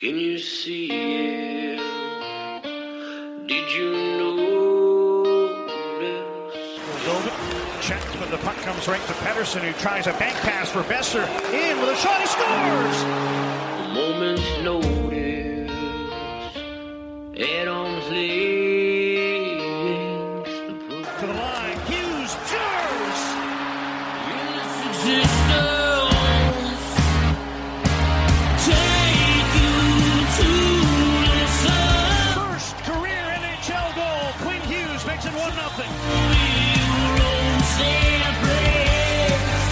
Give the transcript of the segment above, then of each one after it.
Can you see it? Did you know this? Over. Check, but the puck comes right to Pettersson, who tries a bank pass for Boeser. In with a shot, he scores!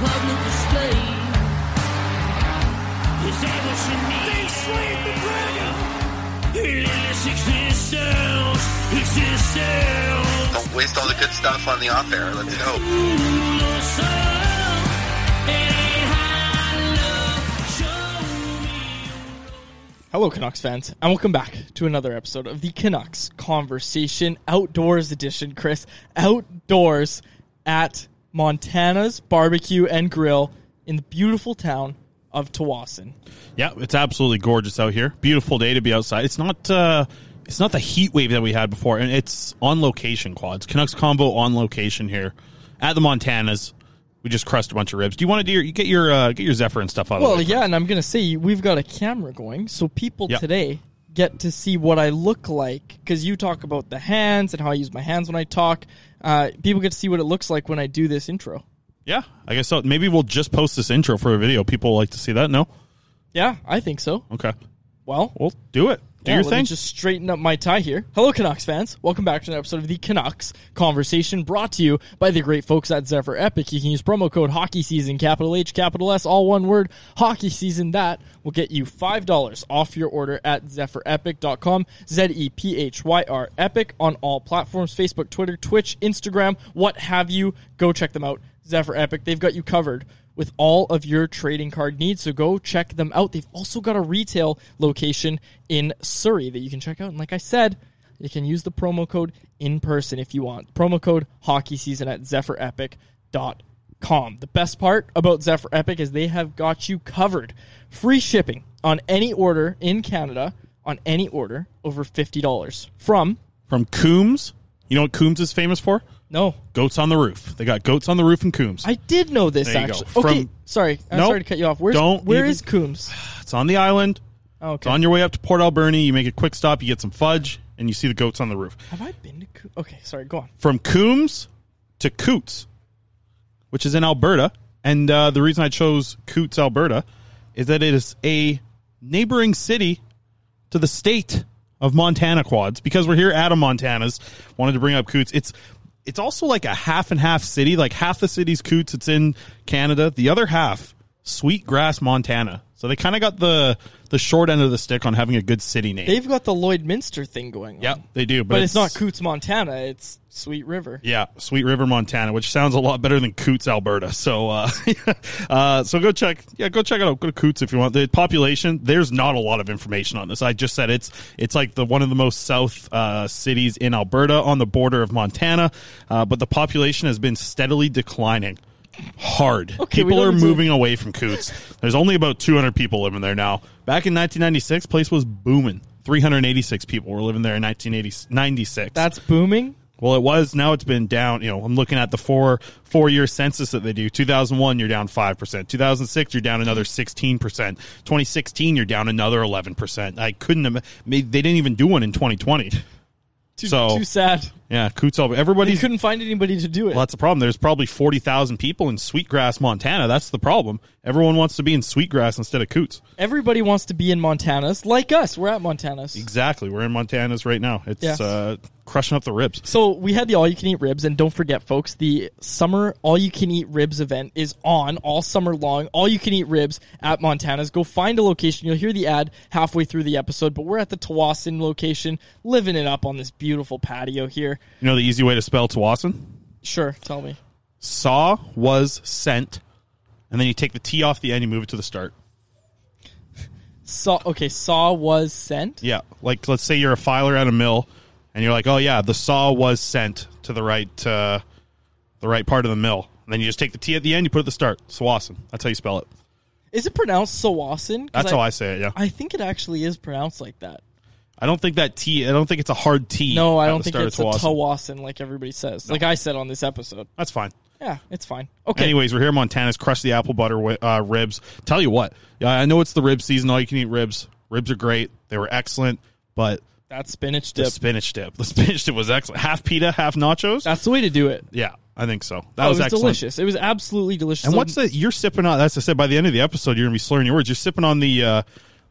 They slayed the dragon! Don't waste all the good stuff on the off air. Let's go. Hello, Canucks fans, and welcome back to another episode of the Canucks Conversation Outdoors Edition. Chris, outdoors at Montana's Barbecue and Grill in the beautiful town of Tsawwassen. Yeah, it's absolutely gorgeous out here. Beautiful day to be outside. It's not uh it's not the heat wave that we had before, and it's on location quads. Canucks combo on location here at the Montanas. We just crushed a bunch of ribs. Do you want to do your you get your uh, get your Zephyr and stuff out Well, yeah, and I'm going to say we've got a camera going, so people Yep. today get to see what I look like because you talk about the hands and how I use my hands when I talk. Uh, people get to see what it looks like when I do this intro. Yeah, I guess so. Maybe we'll just post this intro for a video. People like to see that. No, Yeah, I think so. okay, Well, we'll do it. Do Yeah, your let me thing. just straighten up my tie here. Hello, Canucks fans. Welcome back to an episode of the Canucks Conversation brought to you by the great folks at Zephyr Epic. You can use promo code Hockey Season, capital H, capital S, all one word, Hockey Season. That will get you $5 off your order at zephyrepic.com. Z E P H Y R Epic on all platforms Facebook, Twitter, Twitch, Instagram, what have you. Go check them out. Zephyr Epic, they've got you covered with all of your trading card needs. So go check them out. They've also got a retail location in Surrey that you can check out. And like I said, you can use the promo code in person if you want. Promo code hockey season at Zephyrepic.com. The best part about Zephyr Epic is they have got you covered. Free shipping on any order in Canada on any order over $50 from From Coombs. You know what Coombs is famous for? No. Goats on the roof. They got goats on the roof in Coombs. I did know this There you go. actually. Okay, sorry. I'm Nope. sorry to cut you off. Where's Don't where even- is Coombs? It's on the island. Oh, It's okay. on your way up to Port Alberni. You make a quick stop. You get some fudge, and you see the goats on the roof. Have I been to Coombs? Okay, sorry. Go on. From Coombs to Coutts, which is in Alberta. And uh, the reason I chose Coutts, Alberta, is that it is a neighboring city to the state of Montana quads. Because we're here out of Montana's, wanted to bring up Coutts. It's it's also like a half and half city. Like half the city's Coutts, it's in Canada. The other half, Sweetgrass, Montana. So they kind of got the the short end of the stick on having a good city name. They've got the Lloydminster thing going on. Yep, they do. But, But, it's, not Coutts, Montana. It's Sweet River. Yeah, Sweet River, Montana, which sounds a lot better than Coutts, Alberta. So, uh, uh, so go check, yeah, go check it out. Go to Coutts if you want. The population, there's not a lot of information on this. I just said it's it's like the one of the most south uh, cities in Alberta on the border of Montana, uh, but the population has been steadily declining. Hard. Okay, people are moving away from Coutts. There's only about 200 people living there now. Back in 1996, place was booming. 386 people were living there in 1996. That's booming. Well, it was. Now it's been down. You know, I'm looking at the four four year census that they do. 2001, you're down five percent. 2006, you're down another 16 percent. 2016, you're down another 11 percent. I couldn't have. They didn't even do one in 2020. Too, So- too sad. Yeah, Coutts. They Everybody. couldn't find anybody to do it. Well, that's the problem. There's probably 40,000 people in Sweetgrass, Montana. That's the problem. Everyone wants to be in Sweetgrass instead of Coutts. Everybody wants to be in Montana's, like us. We're at Montana's. Exactly. We're in Montana's right now. It's uh, crushing up the ribs. So we had the all you can eat ribs, and don't forget, folks, the summer all you can eat ribs event is on all summer long. All you can eat ribs at Montana's. Go find a location. You'll hear the ad halfway through the episode, but we're at the Tsawwassen location, living it up on this beautiful patio here. You know the easy way to spell Tsawwassen? Sure, tell me. saw was sent, and then you take the T off the end, you move it to the start. Saw okay, saw was sent. Yeah, like let's say you're a filer at a mill, and you're like, oh yeah, the saw was sent to the right, uh, the right part of the mill. And then you just take the T at the end, you put it at the start. Sawasin. That's how you spell it. Is it pronounced Sawasin? That's how I say it. Yeah, I think it actually is pronounced like that. I don't think that T. I don't think it's a hard T. No, I don't think it's a Tawasin. Like everybody says. Like I said on this episode. That's fine. Yeah, it's fine. Okay. Anyways, we're here in Montana's crush the apple butter uh, ribs. Tell you what, yeah, I know it's the rib season. All you can eat ribs. Ribs are great. They were excellent, but that spinach dip. the spinach dip, the spinach dip was excellent. Half pita, half nachos. That's the way to do it. Yeah, I think so. That Oh, was, it was delicious. It was absolutely delicious. And what's the you're sipping on? That's I said by the end of the episode, you're gonna be slurring your words. You're sipping on the uh,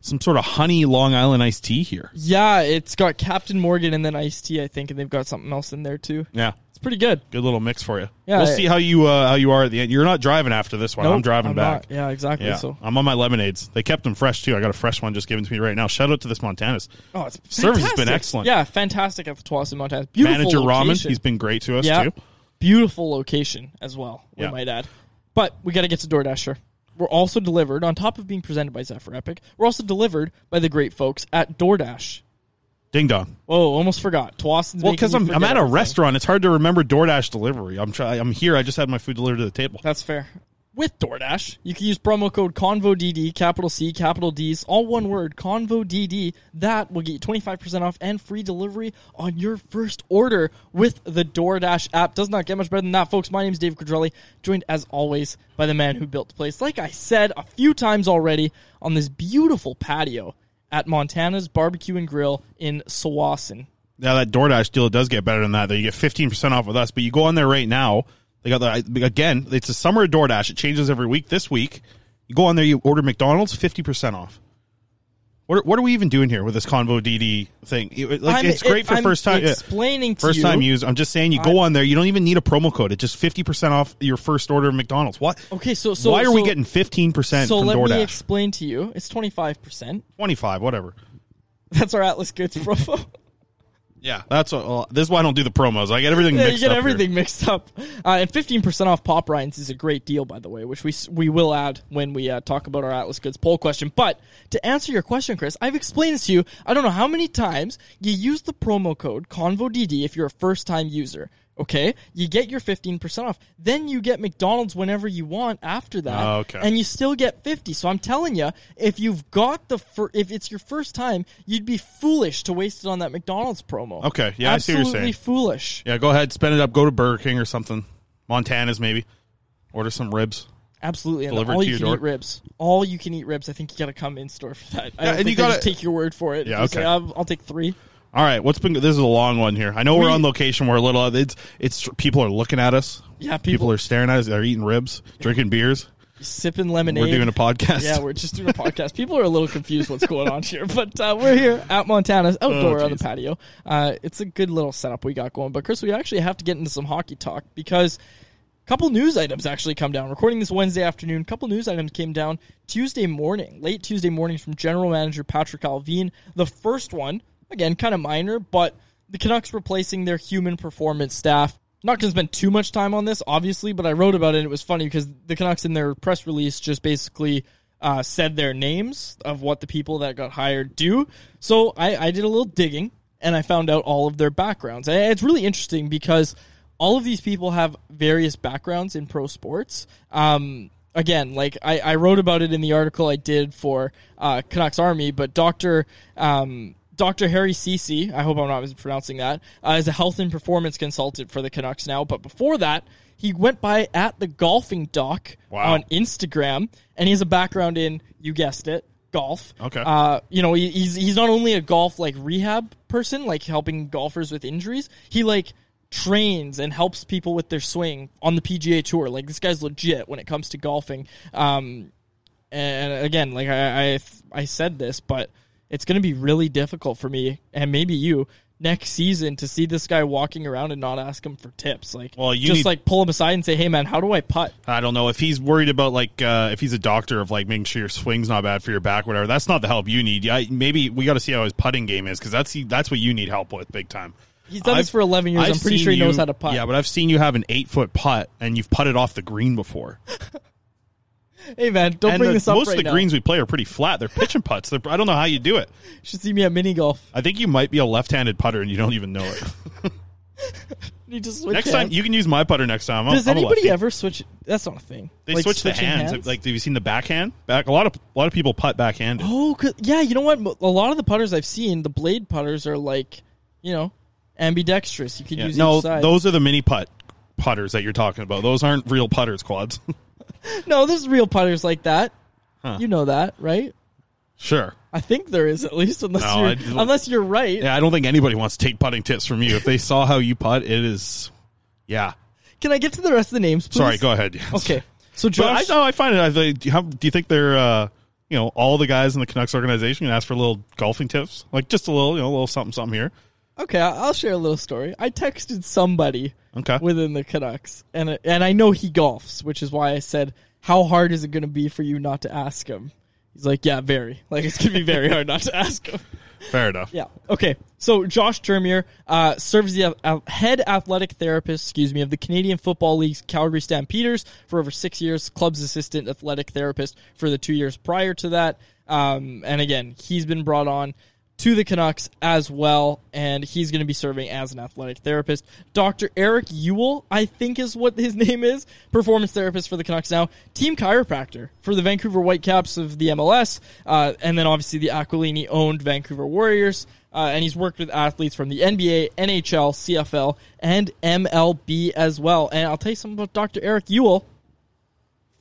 some sort of honey Long Island iced tea here. Yeah, it's got Captain Morgan and then iced tea, I think, and they've got something else in there too. Yeah, It's pretty good. good little mix for you. Yeah, we'll I- see how you uh, how you are at the end. You're not driving after this one. I'm driving I'm back. not. Yeah, exactly. Yeah, So, I'm on my lemonades. They kept them fresh too. I got a fresh one just given to me right now. Shout out to this Montana's. oh, it's Service has been excellent. Yeah, fantastic at the Tsawwassen, Montana. Beautiful Manager Ramen, he's been great to us yeah, too. beautiful location as well. We Yeah. might add, but we got to get to DoorDasher. We're also delivered on top of being presented by Zephyr Epic. We're also delivered by the great folks at DoorDash. Ding dong. Oh, almost forgot. Tsawwassen's Well, because I'm, I'm at a everything. restaurant, it's hard to remember DoorDash delivery. I'm try, I'm here. I just had my food delivered to the table. That's fair. With DoorDash, you can use promo code ConvoDD, capital C, capital D's, all one word, ConvoDD. That will get you 25% off and free delivery on your first order with the DoorDash app. Does not get much better than that, folks. My name is Dave Quadrelli, joined as always by the man who built the place. Like I said a few times already, on this beautiful patio at Montana's Barbecue and Grill in Sawasin. Now that DoorDash deal does get better than that. Though you get fifteen percent off with us, but you go on there right now. They got the again. It's a summer of DoorDash. It changes every week. This week, you go on there, you order McDonald's, fifty percent off. What are, what are we even doing here with this Convo DD thing? It- Like, it's great for I'm first time explaining to first you- time use. I'm just saying, you go on there. You don't even need a promo code. It's just fifty percent off your first order of McDonald's. What? Okay, so so why are we getting fifteen percent So from let DoorDash? me explain to you. It's 25%. Twenty five, whatever. That's our Atlas Goods promo. Yeah, that's what, well, this is why I don't do the promos. I get everything yeah, mixed you get up here. everything mixed up. Uh, and 15% off Pop Ryan's is a great deal, by the way, which we we will add when we uh, talk about our Atlas Goods poll question. But to answer your question, Chris, I've explained this to you. I don't know how many times you use the promo code ConvoDD if you're a first time user. Okay, you get your fifteen percent off. Then you get McDonald's whenever you want after that, Oh, okay. and you still get fifty. So I'm telling you, if you've got the fir- if it's your first time, you'd be foolish to waste it on that McDonald's promo. Okay, yeah, I see what you're saying. foolish. Yeah, go ahead, spend it up. Go to Burger King or something. Montana's maybe. Order some ribs. Absolutely, and Delivered all to you your can door. eat ribs. All you can eat ribs. I think you got to come in store for that. I Yeah, and think you gotta- take your word for it. Yeah, You say, okay. I'll, I'll take three. All right, what's been? This is a long one here. I know we're on location. We're a little. It's it's people are looking at us. Yeah, people, people- are staring at us. They're eating ribs, drinking beers. Sipping lemonade. We're doing a podcast. Yeah, we're just doing a podcast. People are a little confused what's going on here, but uh, we're here at Montana's outdoor Oh, on the patio. Uh, it's a good little setup we got going. But Chris, we actually have to get into some hockey talk because a couple news items actually come down. Recording this Wednesday afternoon, a couple news items came down Tuesday morning, late Tuesday morning from General Manager Patrik Allvin. The first one, again, kind of minor, but the Canucks replacing their human performance staff. Not going to spend too much time on this, obviously, but I wrote about it it was funny because the Canucks in their press release just basically uh, said their names of what the people that got hired do. So I, I did a little digging and I found out all of their backgrounds. And it's really interesting because all of these people have various backgrounds in pro sports. Um, again, like I, I wrote about it in the article I did for uh, Canucks Army, but Dr. Um, Dr. Harry Cece, I hope I'm not mispronouncing that, uh, is a health and performance consultant for the Canucks now. But before that, he went by at the golfing doc Wow. on Instagram, and he has a background in, you guessed it, golf. Okay. Uh, you know, he, he's he's not only a golf like rehab person, like helping golfers with injuries. He like trains and helps people with their swing on the PGA Tour. Like this guy's legit when it comes to golfing. Um, and again, like I I, I said this, but it's going to be really difficult for me and maybe you next season to see this guy walking around and not ask him for tips. Like, Well, you just need- like pull him aside and say, "Hey, man, how do I putt?" I don't know if he's worried about like uh, if he's a doctor of like making sure your swing's not bad for your back, whatever. That's not the help you need. Yeah, maybe we got to see how his putting game is because that's that's what you need help with big time. He's done this I've- for 11 years. I've I'm pretty sure he knows how to putt. Yeah, but I've seen you have an eight foot putt and you've putted off the green before. Hey, man, don't and bring the- this up most right of the now. greens we play are pretty flat. They're pitch and putts. They're, I don't know how you do it. You should see me at mini golf. I think you might be a left-handed putter and you don't even know it. You just switch next time you can use my putter next time. I'm, Does I'm anybody ever switch? That's not a thing. They Like, switch the switching hands. Like, have you seen the backhand? Back a lot of a lot of people putt backhanded. Oh, yeah. You know what? A lot of the putters I've seen, the blade putters are like, you know, ambidextrous. You can Yeah. use No, each side. those are the mini putt putters that you're talking about. Those aren't real putters, quads. no, there's real putters like that. Huh. You know that, right? sure. I think there is at least, unless No, you're I unless you're right. Yeah, I don't think anybody wants to take putting tips from you. If they saw how you putt, it is. Yeah. Can I get to the rest of the names, please? Sorry. Go ahead. Yes. Okay. So But Josh, I know I find it. I do, you have, do you think they're, uh, you know, all the guys in the Canucks organization can ask for little golfing tips, like just a little, you know, a little something, something here. Okay, I'll share a little story. I texted somebody Okay. within the Canucks, and and I know he golfs, which is why I said, "How hard is it going to be for you not to ask him?" He's like, "Yeah, very. Like it's going to be very hard not to ask him." Fair enough. Yeah. Okay. So Josh Termier uh, serves the uh, head athletic therapist, excuse me, of the Canadian Football League's Calgary Stampeders for over six years. Club's assistant athletic therapist for the two years prior to that. Um, and again, he's been brought on to the Canucks as well, and he's going to be serving as an athletic therapist. Dr. Eric Ewell, I think is what his name is, performance therapist for the Canucks now, team chiropractor for the Vancouver Whitecaps of the MLS, uh, and then obviously the Aquilini owned Vancouver Warriors. Uh, and he's worked with athletes from the NBA, NHL, CFL, and MLB as well. And I'll tell you something about Dr. Eric Ewell,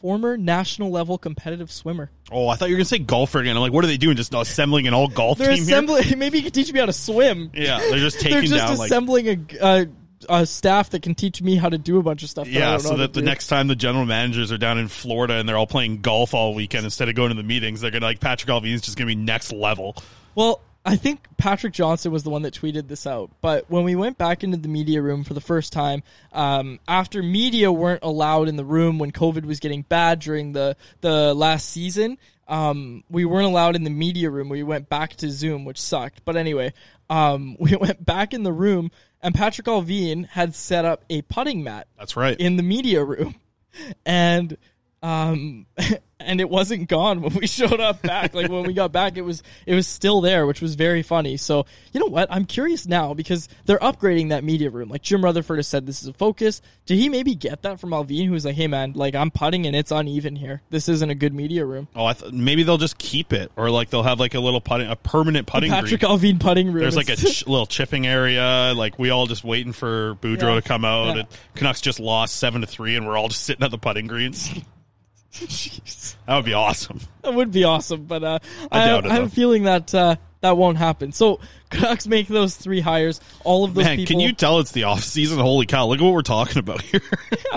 former national level competitive swimmer. Oh, I thought you were gonna say golfer again. I'm like, what are they doing? Just assembling an all golf They're team assembling. Maybe you could teach me how to swim. Yeah, they're just taking They're just down like. assembling a, a, a staff that can teach me how to do a bunch of stuff. Yeah, so that the do. next time the general managers are down in Florida and they're all playing golf all weekend instead of going to the meetings, they're gonna like Patrik Allvin's just gonna be next level. Well, I think Patrick Johnston was the one that tweeted this out. But when we went back into the media room for the first time, um, after media weren't allowed in the room when COVID was getting bad during the the last season, um, we weren't allowed in the media room. We went back to Zoom, which sucked. But anyway, um, we went back in the room, and Patrik Allvin had set up a putting mat That's right. in the media room, and um, and it wasn't gone when we showed up back. like when we got back, it was it was still there, which was very funny. So you know what? I'm curious now because they're upgrading that media room. Like Jim Rutherford has said, this is a focus. Did he maybe get that from Allvin, who was like, "Hey man, like I'm putting and it's uneven here. This isn't a good media room." Oh, I th- maybe they'll just keep it, or like they'll have like a little putting, a permanent putting. Patrick green. Allvin putting room. There's like a ch- little chipping area. Like we all just waiting for Boudreau Yeah. to come out. Yeah. And Canucks just lost seven to three, and we're all just sitting at the putting greens. that would be awesome. That would be awesome, but uh, I I, doubt it, I have a feeling that uh, that won't happen. So Canucks make those three hires. All of those Man, people. can you tell it's the off season? Holy cow! Look at what we're talking about here.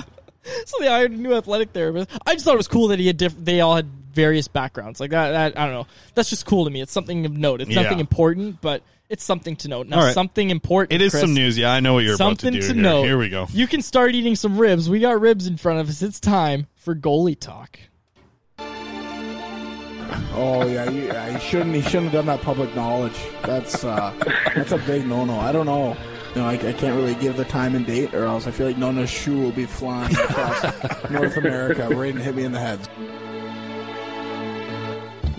so they hired a new athletic therapist. I just thought it was cool that he had diff- they all had various backgrounds. Like that, that, I don't know. That's just cool to me. It's something of note. It's Yeah. nothing important, but it's something to note. Now, All right. something important. it is Chris, some news. Yeah, I know what you're something about to do. to here. note. Here we go. You can start eating some ribs. We got ribs in front of us. It's time for goalie talk. Oh yeah, you, yeah, he shouldn't. He shouldn't have done that public knowledge. That's uh, that's a big no-no. I don't know. You know, I, I can't really give the time and date, or else I feel like Nona's shoe will be flying across North America, right to hit me in the head.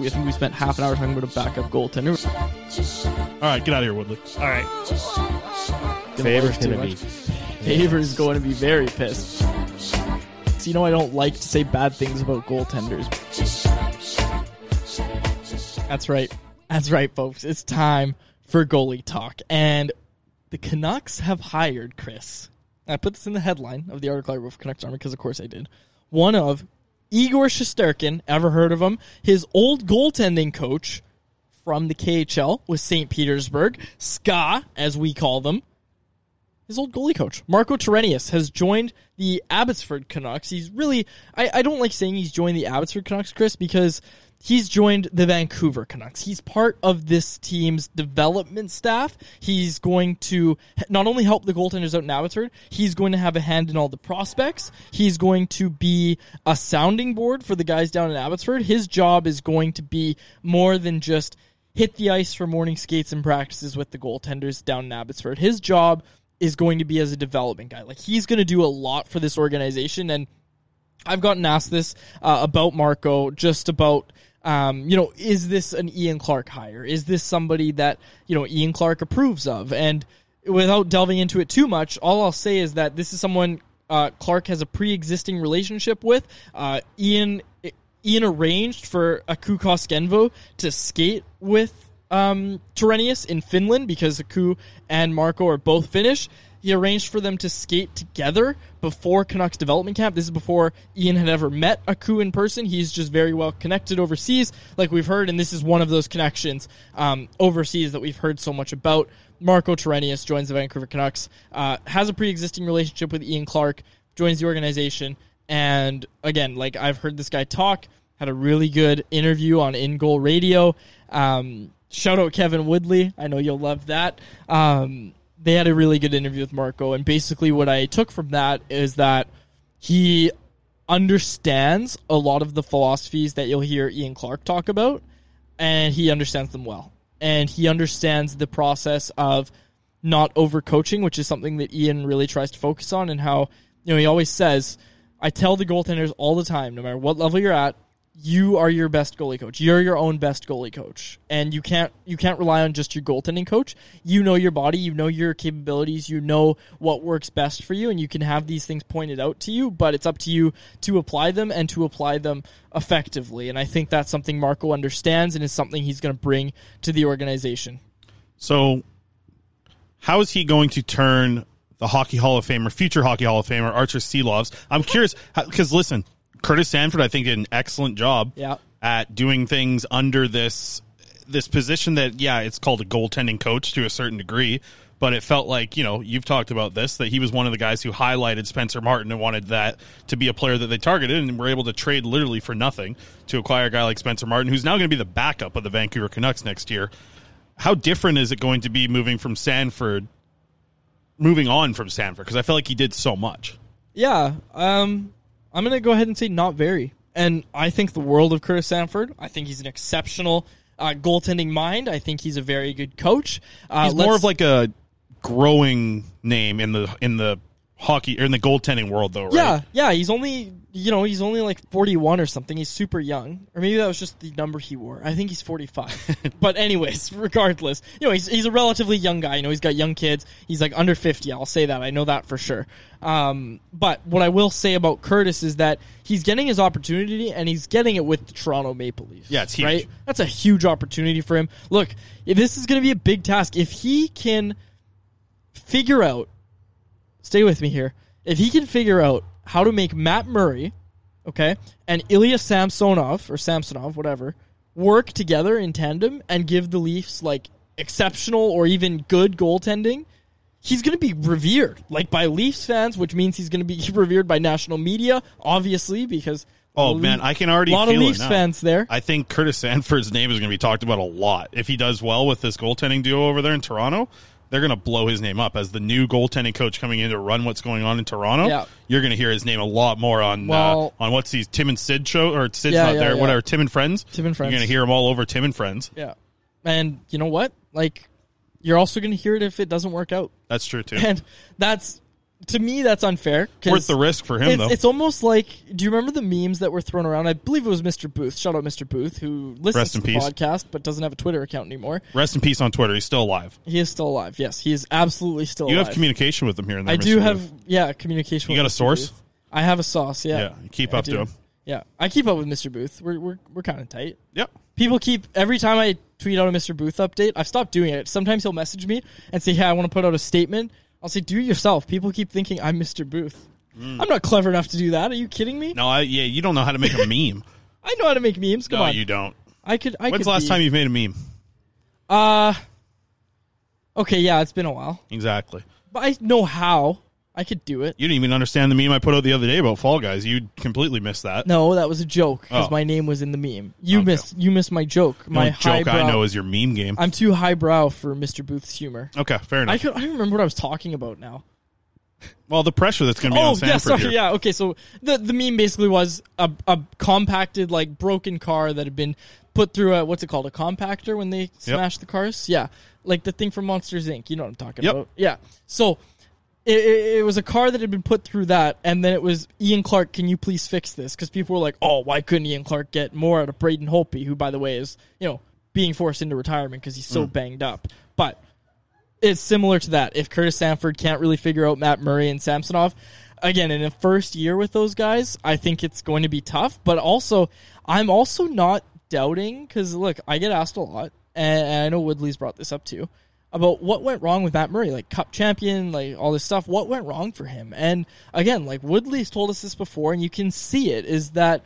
We, I think we spent half an hour talking about a backup goaltender. All right, get out of here, Woodley. All right. Favor's Too gonna be Favor's going to be very pissed. So you know I don't like to say bad things about goaltenders. That's right. That's right, folks. It's time for goalie talk. And the Canucks have hired Chris. I put this in the headline of the article I wrote for Canucks Army because, of course, I did. One of Igor Shesterkin, ever heard of him? His old goaltending coach from the KHL with St. Petersburg, SKA, as we call them. His old goalie coach, Marko Torenius, has joined the Abbotsford Canucks. He's really, I, I don't like saying he's joined the Abbotsford Canucks, Chris, because he's joined the Vancouver Canucks. He's part of this team's development staff. He's going to not only help the goaltenders out in Abbotsford, he's going to have a hand in all the prospects. He's going to be a sounding board for the guys down in Abbotsford. His job is going to be more than just hit the ice for morning skates and practices with the goaltenders down in Abbotsford. His job is going to be as a development guy. Like he's going to do a lot for this organization and I've gotten asked this uh, about Marko, just about, um, you know, is this an Ian Clark hire? Is this somebody that, you know, Ian Clark approves of? And without delving into it too much, all I'll say is that this is someone uh, Clark has a pre existing relationship with. Uh, Ian. Ian arranged for Aku Koskenvuo to skate with um, Torenius in Finland because Aku and Marko are both Finnish. He arranged for them to skate together before Canucks development camp. This is before Ian had ever met Aku in person. He's just very well connected overseas, like we've heard, and this is one of those connections um, overseas that we've heard so much about. Marko Torenius joins the Vancouver Canucks, uh, has a pre-existing relationship with Ian Clark, joins the organization, and again, like I've heard this guy talk, had a really good interview on In Goal Radio. Um, shout out Kevin Woodley. I know you'll love that. Um, they had a really good interview with Marko, and basically what I took from that is that he understands a lot of the philosophies that you'll hear Ian Clark talk about, and he understands them well. And he understands the process of not overcoaching, which is something that Ian really tries to focus on, and how you know he always says, "I tell the goaltenders all the time, no matter what level you're at, you are your best goalie coach. You're your own best goalie coach, and you can't you can't rely on just your goaltending coach. You know your body, you know your capabilities, you know what works best for you, and you can have these things pointed out to you. But it's up to you to apply them and to apply them effectively. And I think that's something Marko understands and is something he's going to bring to the organization. So, how is he going to turn the Hockey Hall of Famer, future Hockey Hall of Famer Arturs Silovs? I'm curious because listen, Curtis Sanford, I think, did an excellent job Yeah. at doing things under this this position that yeah, it's called a goaltending coach to a certain degree. But it felt like, you know, you've talked about this, that he was one of the guys who highlighted Spencer Martin and wanted that to be a player that they targeted and were able to trade literally for nothing to acquire a guy like Spencer Martin, who's now going to be the backup of the Vancouver Canucks next year. How different is it going to be moving from Sanford, moving on from Sanford? Because I feel like he did so much. Yeah, um, I'm going to go ahead and say not very. And I think the world of Curtis Sanford. I think he's an exceptional uh, goaltending mind. I think he's a very good coach. Uh, He's more of like a growing name in the in the hockey or in the goaltending world, though, right? Yeah, yeah. He's only you know he's only like forty one or something. He's super young, or maybe that was just the number he wore. I think he's forty five. but anyways, regardless, you know he's he's a relatively young guy. You know he's got young kids. He's like under fifty. I'll say that. I know that for sure. Um, but what I will say about Curtis is that he's getting his opportunity and he's getting it with the Toronto Maple Leafs. Yeah, it's huge. Right? That's a huge opportunity for him. Look, this is going to be a big task. If he can figure out stay with me here. If he can figure out how to make Matt Murray, okay, and Ilya Samsonov or Samsonov, whatever, work together in tandem and give the Leafs like exceptional or even good goaltending, he's going to be revered like by Leafs fans, which means he's going to be revered by national media, obviously because Oh man, I can already a lot of Leafs fans there. I think Curtis Sanford's name is going to be talked about a lot if he does well with this goaltending duo over there in Toronto. They're going to blow his name up as the new goaltending coach coming in to run what's going on in Toronto. Yeah. You're going to hear his name a lot more on Well- uh, on what's these Tim and Sid show or Sid's Yeah, not yeah, there, whatever Tim and Friends. Tim and Friends. You're going to hear him all over Tim and Friends. Yeah. And you know what? Like you're also going to hear it if it doesn't work out. That's true too. And that's to me that's unfair. Worth the risk for him, it's, though. It's almost like do you remember the memes that were thrown around? I believe it was Mr. Booth. Shout out Mr. Booth who listens to the peace. podcast but doesn't have a Twitter account anymore. Rest in peace on Twitter. He's still alive. He is still alive. Yes, he is absolutely still You alive. have communication with him here and there. I do Mr. have Booth. yeah, communication You got a Mr. source? Booth. I have a sauce, yeah. Yeah, keep I up to him. Yeah. I keep up with Mr. Booth. We're we're we're kind of tight. Yep. People keep every time I tweet out a Mr. Booth update, I've stopped doing it. Sometimes he'll message me and say, "Hey, I want to put out a statement." I'll say, "Do it yourself." People keep thinking I'm Mr. Booth. Mm. I'm not clever enough to do that. Are you kidding me? No, I, yeah, you don't know how to make a meme. I know how to make memes. Come no, on. you don't. I could. I When's could the last be- time you've made a meme? Uh. Okay, yeah, it's been a while, Exactly. but I know how. I could do it. You didn't even understand the meme I put out the other day about Fall Guys. You completely missed that. No, that was a joke because Oh. my name was in the meme. You Okay. missed. You missed my joke. The My only joke highbrow. I know is your meme game. I'm too highbrow for Mr. Booth's humor. okay, fair enough. I could. I don't remember what I was talking about now. well, the pressure that's going to be oh on yeah, Sanford sorry, here. yeah. Okay, so the the meme basically was a a compacted like broken car that had been put through a what's it called a compactor when they smash the cars. Yeah, like the thing from Monsters Inc. You know what I'm talking Yep. about? Yeah. So. It, it, it was a car that had been put through that, and then it was Ian Clark. Can you please fix this? Because people were like, "Oh, why couldn't Ian Clark get more out of Braden Holtby, who, by the way, is you know being forced into retirement because he's so Mm. banged up." But it's similar to that. If Curtis Sanford can't really figure out Matt Murray and Samsonov, again, in a first year with those guys, I think it's going to be tough. But also, I'm also not doubting because look, I get asked a lot, and, and I know Woodley's brought this up too about what went wrong with Matt Murray, like Cup champion, like all this stuff. What went wrong for him? And again, like Woodley's told us this before, and you can see it is that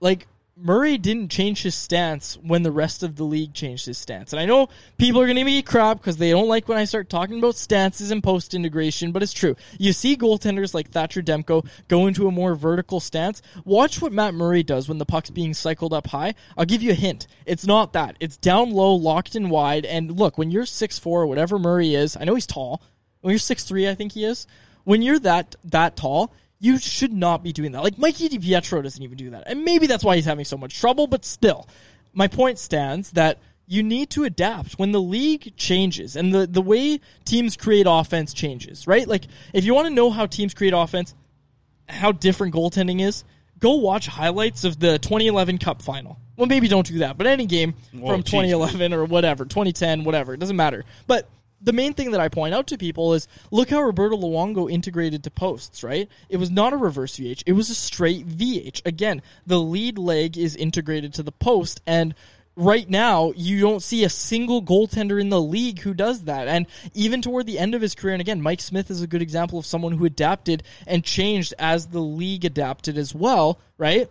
like Murray didn't change his stance when the rest of the league changed his stance. And I know people are going to be crap because they don't like when I start talking about stances and post integration, but it's true. You see goaltenders like Thatcher Demko go into a more vertical stance. Watch what Matt Murray does when the puck's being cycled up high. I'll give you a hint. It's not that. It's down low, locked in wide. And look, when you're 6'4 or whatever Murray is, I know he's tall. When you're 6'3, I think he is. When you're that that tall, you should not be doing that. Like Mikey DiPietro doesn't even do that. And maybe that's why he's having so much trouble, but still. My point stands that you need to adapt when the league changes and the, the way teams create offense changes, right? Like if you want to know how teams create offense, how different goaltending is, go watch highlights of the 2011 Cup final. Well, maybe don't do that, but any game Whoa, from geez. 2011 or whatever, 2010, whatever, it doesn't matter. But the main thing that I point out to people is look how Roberto Luongo integrated to posts, right? It was not a reverse VH, it was a straight VH. Again, the lead leg is integrated to the post, and right now you don't see a single goaltender in the league who does that. And even toward the end of his career, and again, Mike Smith is a good example of someone who adapted and changed as the league adapted as well, right?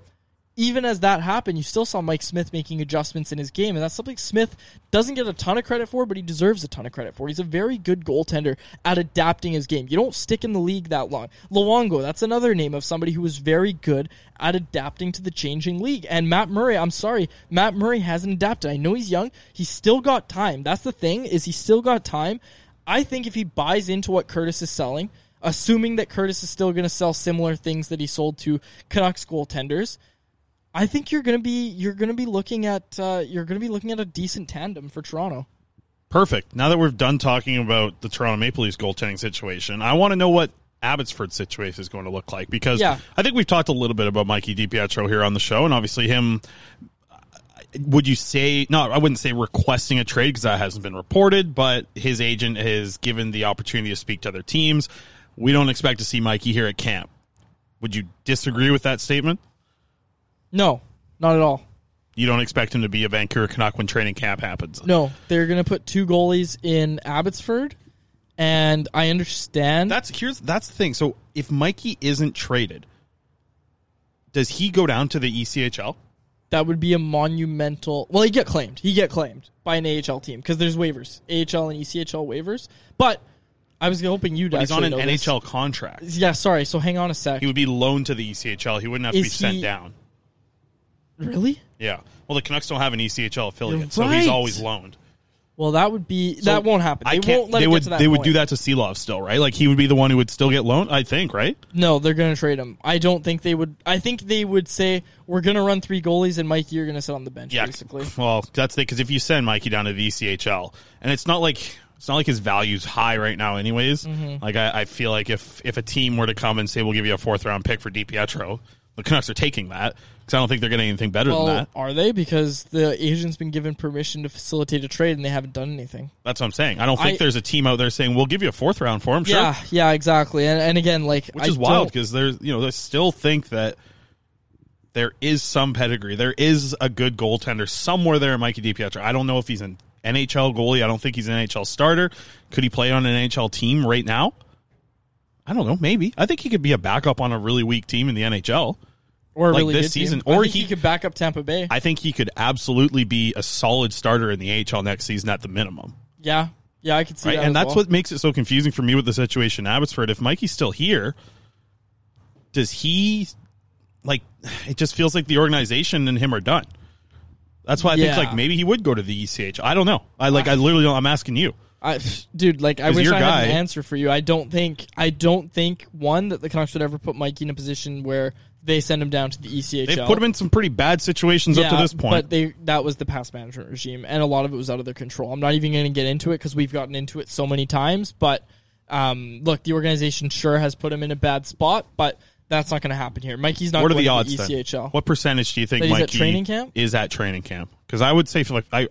Even as that happened, you still saw Mike Smith making adjustments in his game, and that's something Smith doesn't get a ton of credit for, but he deserves a ton of credit for. He's a very good goaltender at adapting his game. You don't stick in the league that long. Luongo, that's another name of somebody who was very good at adapting to the changing league. And Matt Murray, I'm sorry, Matt Murray hasn't adapted. I know he's young. He's still got time. That's the thing, is he still got time. I think if he buys into what Curtis is selling, assuming that Curtis is still going to sell similar things that he sold to Canucks goaltenders, I think you're gonna be you're gonna be looking at uh, you're gonna be looking at a decent tandem for Toronto. Perfect. Now that we're done talking about the Toronto Maple Leafs goaltending situation, I want to know what Abbotsford situation is going to look like because Yeah. I think we've talked a little bit about Mikey DiPietro here on the show, and obviously him. Would you say no? I wouldn't say requesting a trade because that hasn't been reported, but his agent has given the opportunity to speak to other teams. We don't expect to see Mikey here at camp. Would you disagree with that statement? No, not at all. You don't expect him to be a Vancouver Canuck when training camp happens. No, they're going to put two goalies in Abbotsford, and I understand. That's here's that's the thing. So if Mikey isn't traded, does he go down to the ECHL? that would be a monumental. Well, he get claimed. He get claimed by an AHL team because there's waivers, AHL and ECHL waivers. But I was hoping you'd. But he's on an actually know this. NHL contract. Yeah, sorry. So hang on a sec. He would be loaned to the ECHL. He wouldn't have to be sent he- down. Really? Yeah. Well, the Canucks don't have an ECHL affiliate, You're so he's right. always loaned. Well, that would be So that won't happen. They I can't. won't let they it would. get to that they would point. do that to Silovs still, right? Like he would be the one who would still get loaned. I think, right? No, they're going to trade him. I don't think they would. I think they would say we're going to run three goalies and Mikey, you're going to sit on the bench. Yeah. basically. Well, that's the because if you send Mikey down to the ECHL, and it's not like it's not like his value's high right now, anyways. Mhm. Like I, I feel like if if a team were to come and say we'll give you a fourth round pick for DiPietro, the Canucks are taking that because I don't think they're getting anything better Well, than that. are they? Because the agent's been given permission to facilitate a trade and they haven't done anything. That's what I'm saying. I don't think I- there's a team out there saying we'll give you a fourth round for him. Sure. Yeah, yeah, exactly. And, and again, like, which I is wild because there's you know they still think that there is some pedigree. There is a good goaltender somewhere there in Mikey DiPietro. I don't know if he's an NHL goalie. I don't think he's an NHL starter. Could he play on an NHL team right now? I don't know. Maybe. I think he could be a backup on a really weak team in the NHL or like really this team. season, I or think he. could back up Tampa Bay. I think he could absolutely be a solid starter in the AHL next season at the minimum. yeah, yeah, I could see Right, that. and that's well. what makes it so confusing for me with the situation in Abbotsford. If Mikey's still here, does he like? It just feels like the organization and him are done. That's why I Yeah. think like maybe he would go to the ECH. I don't know. I like. I literally. Don't, I'm asking you. I, dude, like I wish I guy- had an answer for you. I don't think I don't think one that the Canucks would ever put Mikey in a position where they send him down to the ECHL. They've put him in some pretty bad situations up to this point. But they that was the past management regime, and a lot of it was out of their control. I'm not even going to get into it because we've gotten into it so many times. But um, look, the organization sure has put him in a bad spot, but that's not going to happen here. Mikey's not what are going the to odds the then? ECHL. What percentage do you think he's at training camp? is at training camp? Because I would say for like I,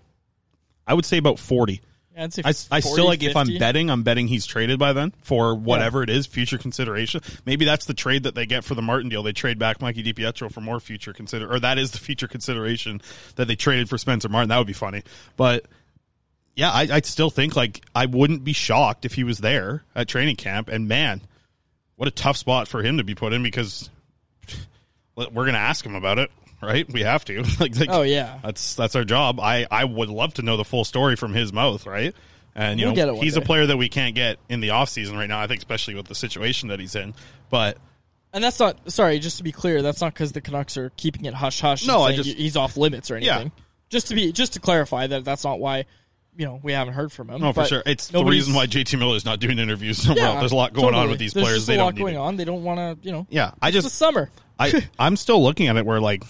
I would say about forty. Yeah, I'd say I, I still like if I'm betting, I'm betting he's traded by then for whatever it is, future consideration. Maybe that's the trade that they get for the Martin deal. They trade back Mikey DiPietro for more future consider, or that is the future consideration that they traded for Spencer Martin. That would be funny, but yeah, I, I'd still think like I wouldn't be shocked if he was there at training camp. And man, what a tough spot for him to be put in because we're going to ask him about it, right? We have to. like, like, Oh, yeah. that's that's our job. I I would love to know the full story from his mouth, right? And you We'll know, he's a player that we can't get in the off season right now. I think, especially with the situation that he's in. But And that's not sorry. Just to be clear, that's not because the Canucks are keeping it hush hush. No, I just- he's off limits or Yeah. anything. Just to be just to clarify that that's not why you know we haven't heard from him. no, for sure, it's the reason why JT Miller is not doing interviews somewhere Yeah. There's a lot going on with these There's players. They a don't lot going it. on. They don't want to. You know. Yeah, I just the summer. I I'm still looking at it where like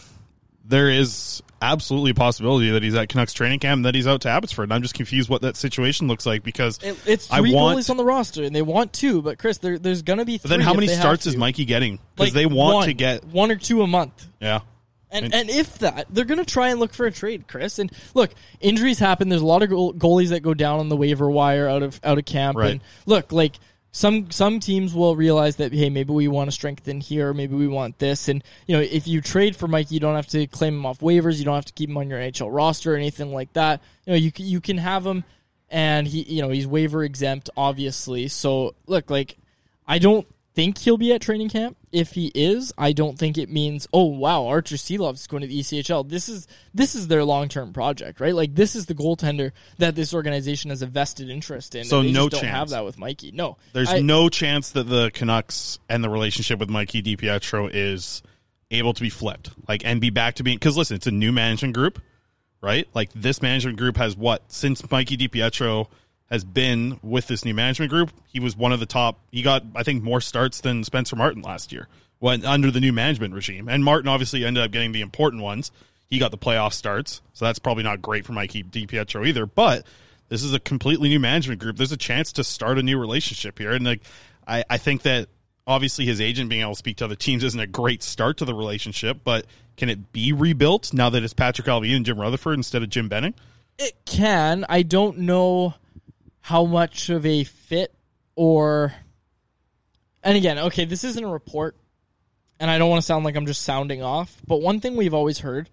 there is absolutely a possibility that he's at Canucks training camp and that he's out to Abbotsford. And I'm just confused what that situation looks like because It, it's I three want. goalies on the roster, and they want two. But Chris, there, there's going to be. but then how many starts is. Mikey getting? Because Like, they want one- to get one or two a month. yeah. And, and if that, they're going to try and look for a trade, Chris. And look, injuries happen. There's a lot of goal- goalies that go down on the waiver wire out of out of camp. Right. And look, like some some teams will realize that hey, maybe we want to strengthen here, maybe we want this. And you know, if you trade for Mike, you don't have to claim him off waivers. You don't have to keep him on your NHL roster or anything like that. You know, you you can have him, and he you know he's waiver exempt, obviously. So look, like I don't think he'll be at training camp. If he is, I don't think it means oh wow, Arturs Silovs going to the ECHL. This is this is their long term project, right? Like this is the goaltender that this organization has a vested interest in. So and they no just don't chance. have that with Mikey. No, There's I- no chance that the Canucks and the relationship with Mikey DiPietro is able to be flipped, like and be back to being. Because listen, it's a new management group, right? Like this management group has what since Mikey DiPietro has been with this new management group. He was one of the top. He got I think more starts than Spencer Martin last year when under the new management regime. And Martin obviously ended up getting the important ones. He got the playoff starts, so that's probably not great for Mikey DiPietro either. But this is a completely new management group. There's a chance to start a new relationship here, and like I, I think that obviously his agent being able to speak to other teams isn't a great start to the relationship, but can it be rebuilt now that it's Patrik Allvin and Jim Rutherford instead of Jim Benning? It can. I don't know how much of a fit or. And again, okay, this isn't a report, and I don't want to sound like I'm just sounding off, but one thing we've always heard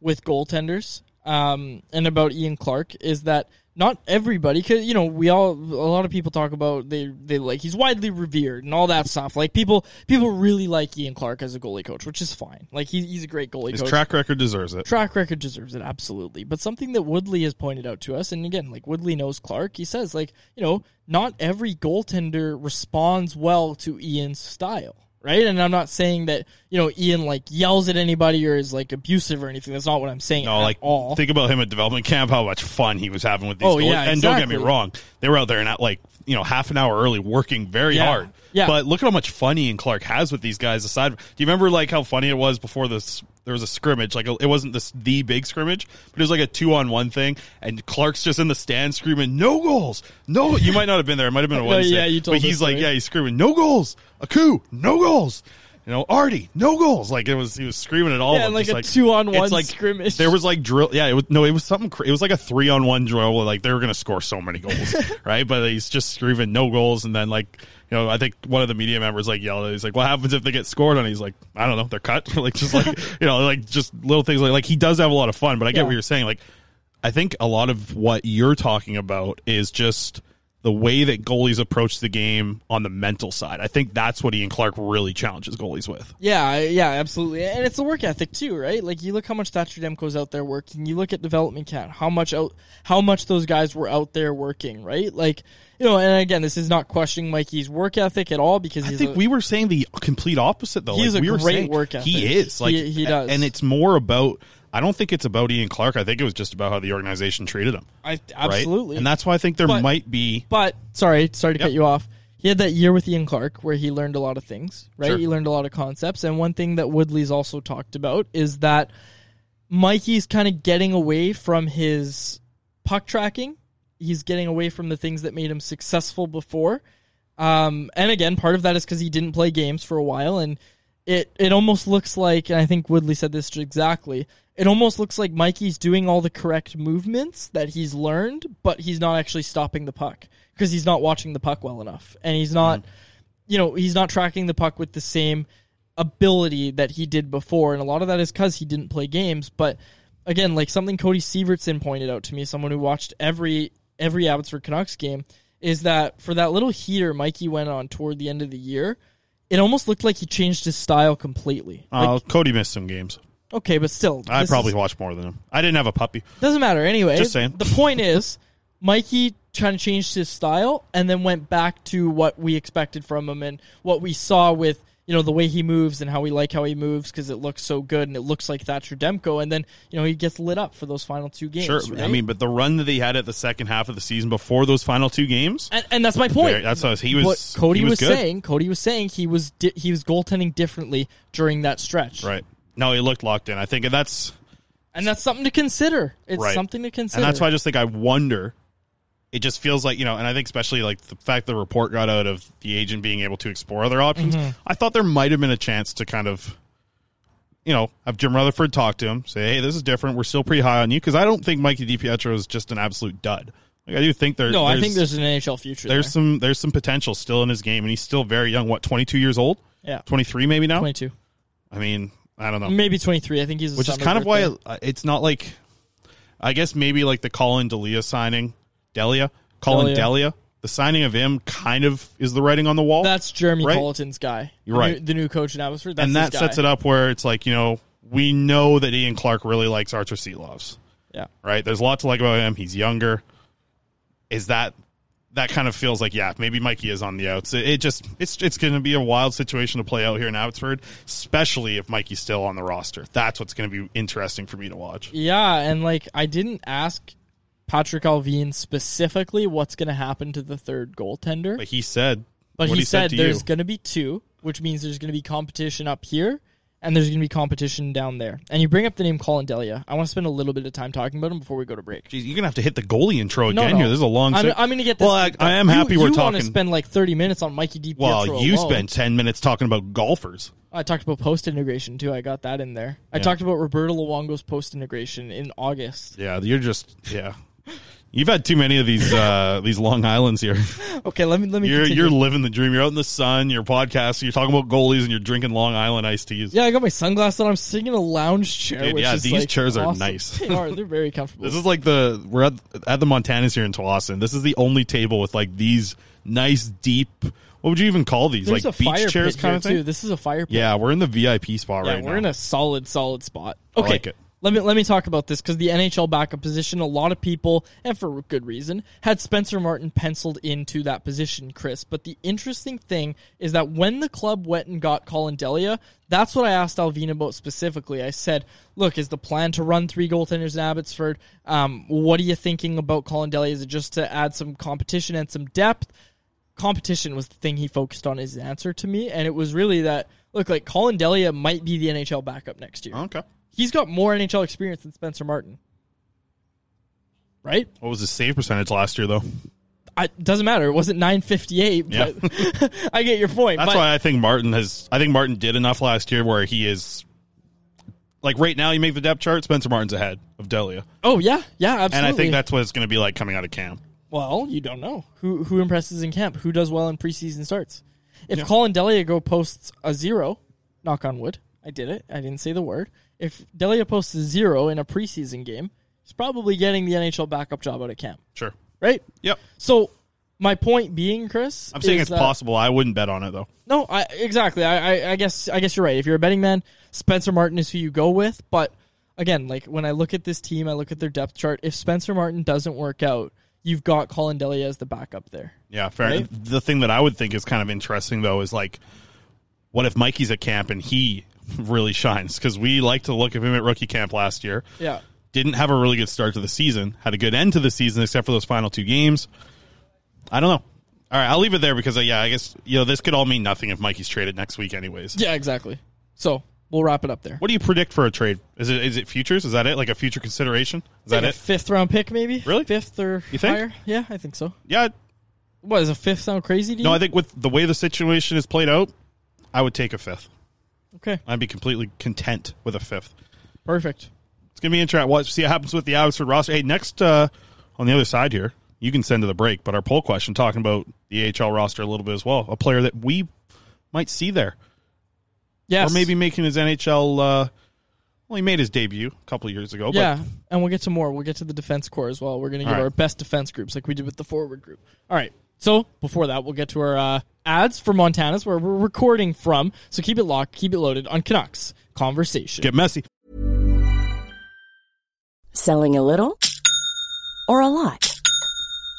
with goaltenders um, and about Ian Clark is that not everybody, because you know, we all a lot of people talk about they they like he's widely revered and all that stuff. Like people people really like Ian Clark as a goalie coach, which is fine. Like he, he's a great goalie His coach. track record deserves it. Track record deserves it absolutely. But something that Woodley has pointed out to us, and again, like Woodley knows Clark, he says like you know not every goaltender responds well to Ian's style. Right, and I'm not saying that you know Ian like yells at anybody or is like abusive or anything. That's not what I'm saying No, at like all. think about him at development camp, how much fun he was having with these. Oh, yeah, and don't get me wrong, they were out there and at like you know half an hour early, working very Yeah, hard. yeah. But look at how much fun Ian Clark has with these guys. Aside, do you remember like how funny it was before this? There was a scrimmage, like it wasn't this the big scrimmage, but it was like a two on one thing, and Clark's just in the stand screaming, "No goals, no!" You might not have been there; it might have been a No, Wednesday. yeah, you told but he's this like, yeah, he's screaming, "No goals, a coup, no goals." You know, Artie, no goals. Like it was, he was screaming at all. Yeah, of them, like a two-on-one it's like, scrimmage. There was like drill. Yeah, it was no, it was something. It was like a three on one drill. Where, like they were going to score so many goals, right? But he's just screaming no goals, and then like you know, I think one of the media members like yelled. at He's like, "What happens if they get scored on?" He's like, "I don't know, they're cut." like just like you know, like just little things like like he does have a lot of fun. But I get Yeah. what you're saying. Like I think a lot of what you're talking about is just the way that goalies approach the game on the mental side. I think that's what Ian Clark really challenges goalies with. Yeah, yeah, absolutely, and it's the work ethic too, right? Like you look how much Thatcher Demko's out there working. You look at development camp, how much out, how much those guys were out there working, right? Like you know, and again, this is not questioning Mikey's work ethic at all because I think a, we were saying the complete opposite though. He's like, a we great saying work ethic. He is like He- he does. and it's more about. I don't think it's about Ian Clark. I think it was just about how the organization treated him. I right? absolutely, and that's why I think there But- might be. But sorry, sorry to Yep. cut you off. He had that year with Ian Clark where he learned a lot of things, right? Sure. He learned a lot of concepts, and one thing that Woodley's also talked about is that Mikey's kind of getting away from his puck tracking. He's getting away from the things that made him successful before. Um, and again, part of that is because he didn't play games for a while, and it it almost looks like, and I think Woodley said this exactly. It almost looks like Mikey's doing all the correct movements that he's learned, but he's not actually stopping the puck because he's not watching the puck well enough, and he's not, mm-hmm. you know, he's not tracking the puck with the same ability that he did before, and a lot of that is because he didn't play games. But again, like something Cody Sievertson pointed out to me, someone who watched every every Abbotsford Canucks game, is that for that little heater Mikey went on toward the end of the year, it almost looked like he changed his style completely. Like, Uh, Cody missed some games. okay, but still, I this probably is- watched more than him. I didn't have a puppy. doesn't matter anyway. Just saying. The point is, Mikey kind of changed his style and then went back to what we expected from him and what we saw with you know the way he moves and how we like how he moves because it looks so good and it looks like Thatcher Demko and then you know he gets lit up for those final two games. Sure, I mean, but the run that he had at the second half of the season before those final two games, and, and that's my point. Very- that's what he was- What Cody was was, saying. Cody was saying he was di- he was goaltending differently during that stretch. right? No, he looked locked in. I think and that's and that's something to consider. It's right. something to consider. And that's why I just think I wonder. It just feels like you know, and I think especially like the fact the report got out of the agent being able to explore other options. Mhm. I thought there might have been a chance to kind of, you know, have Jim Rutherford talk to him, say, "Hey, this is different. We're still pretty high on you," because I don't think Mikey DiPietro is just an absolute dud. Like I do think there. no, I think there's an NHL future. there's there. some there's some potential still in his game, and he's still very young. What, 22 years old? Yeah. 23 maybe now. 22. I mean, I don't know. maybe 23. I think he's a which is kind of why birthday. uh, it's not like I guess maybe like the Collin Delia signing, Delia, Collin Delia. Delia. The signing of him kind of is the writing on the wall. That's Jeremy right? Colliton's guy. You're The right. new- the new coach in Abbotsford. That's and that his sets it up where it's like you know we know that Ian Clark really likes Arturs Silovs. Yeah. Right. There's a lot to like about him. He's younger. Is that that kind of feels like yeah maybe Mikey is on the outs. It, it just it's it's going to be a wild situation to play out here in Abbotsford, especially if Mikey's still on the roster. That's what's going to be interesting for me to watch. Yeah, and like I didn't ask Patrik Allvin specifically what's going to happen to the third goaltender, But he said, but what he, said, to there's going to be two, which means there's going to be competition up here, and there's going to be competition down there. And you bring up the name Collin Delia. I want to spend a little bit of time talking about him before we go to break. Jeez, you're gonna have to hit the goalie intro No, again no. here. This is a long. I'm, I'm going to get this. Well, I, I am You- happy we're you talking. want to spend like 30 minutes on Mikey DiPietro well, you alone. spent ten minutes talking about golfers. I talked about post integration too. I got that in there. I Yeah. talked about Roberto Luongo's post integration in August. Yeah, you're just yeah. You've had too many of these uh these Long Islands here. Okay, let me let me. You're continue. you're living the dream. You're out in the sun. You're podcasting. You're talking about goalies, and you're drinking Long Island iced teas. Yeah, I got my sunglasses on. I'm sitting in a lounge chair. Dude, yeah, these like, chairs are nice. They are. They're very comfortable. This is like the we're at, at the Montanas here in Tsawwassen. This is the only table with like these nice deep. What would you even call these? There's like beach chairs kind of thing. too. This is a fire pit. Yeah, we're in the VIP spot Yeah, right we're now. in a solid, solid spot. Okay, like it. Let me let me talk about this because the NHL backup position, a lot of people, and for good reason, had Spencer Martin penciled into that position, Chris. But the interesting thing is that when the club went and got Collin Delia, that's what I asked Allvin about specifically. I said, "Look, is the plan to run three goaltenders in Abbotsford? Um, what are you thinking about Collin Delia? Is it just to add some competition and some depth?" competition was the thing he focused on his answer to me, and it was really that look like Collin Delia might be the NHL backup next year. Okay, he's got more NHL experience than Spencer Martin, right? What was his save percentage last year though? It doesn't matter. It wasn't nine fifty eight, Yeah. but I get your point. That's but- why I think Martin has. I think Martin did enough last year where he is. Like right now, you make the depth chart. Spencer Martin's ahead of Delia, Oh yeah, yeah, absolutely. and I think that's what it's going to be like coming out of camp. Well, you don't know who who impresses in camp, who does well in preseason starts. If Collin Delia go posts a zero, knock on wood, I did it. I didn't say the word. If Delia posts a zero in a preseason game, he's probably getting the NHL backup job out of camp, Sure. right? Yep. So my point being, Chris, I'm saying it's that- possible. I wouldn't bet on it though. No, I exactly. I, I I guess I guess you're right. If you're a betting man, Spencer Martin is who you go with. But again, like when I look at this team, I look at their depth chart. If Spencer Martin doesn't work out, you've got Collin Delia as the backup there. Yeah, fair. Right? The thing that I would think is kind of interesting though is like, what if Mikey's at camp and he really shines? Because we like to look at him at rookie camp last year. Yeah. Didn't have a really good start to the season. Had a good end to the season except for those final two games. I don't know. All right, I'll leave it there because uh, yeah, I guess you know this could all mean nothing if Mikey's traded next week, anyways. Yeah, exactly. So we'll wrap it up there. What do you predict for a trade? Is it is it futures? Is that it? Like a future consideration? Is that a it? fifth round pick, maybe. Really? Fifth or You think? higher? Yeah, I think so. Yeah. What is a fifth sound crazy to you? No, I think with the way the situation is played out, I would take a fifth. Okay. I'd be completely content with a fifth. Perfect. It's gonna be interesting. Watch see what happens with the Abbotsford roster. Hey, next uh, on the other side here, you can send to the break. But our poll question talking about the AHL roster a little bit as well. A player that we might see there, Yes. or maybe making his NHL. Uh, well, he made his debut a couple of years ago. Yeah, and we'll get to more. We'll get to the defense core as well. We're going to give right. our best defense groups like we did with the forward group. All right. So before that, we'll get to our uh, ads for Montana's where we're recording from. So keep it locked, keep it loaded on Canucks Conversation. Get messy. Selling a little or a lot?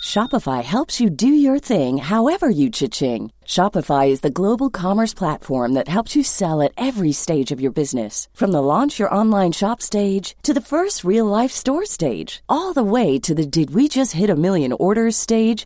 Shopify helps you do your thing however you cha-ching. Shopify is the global commerce platform that helps you sell at every stage of your business. From the launch your online shop stage to the first real life store stage, all the way to the did we just hit a million orders stage.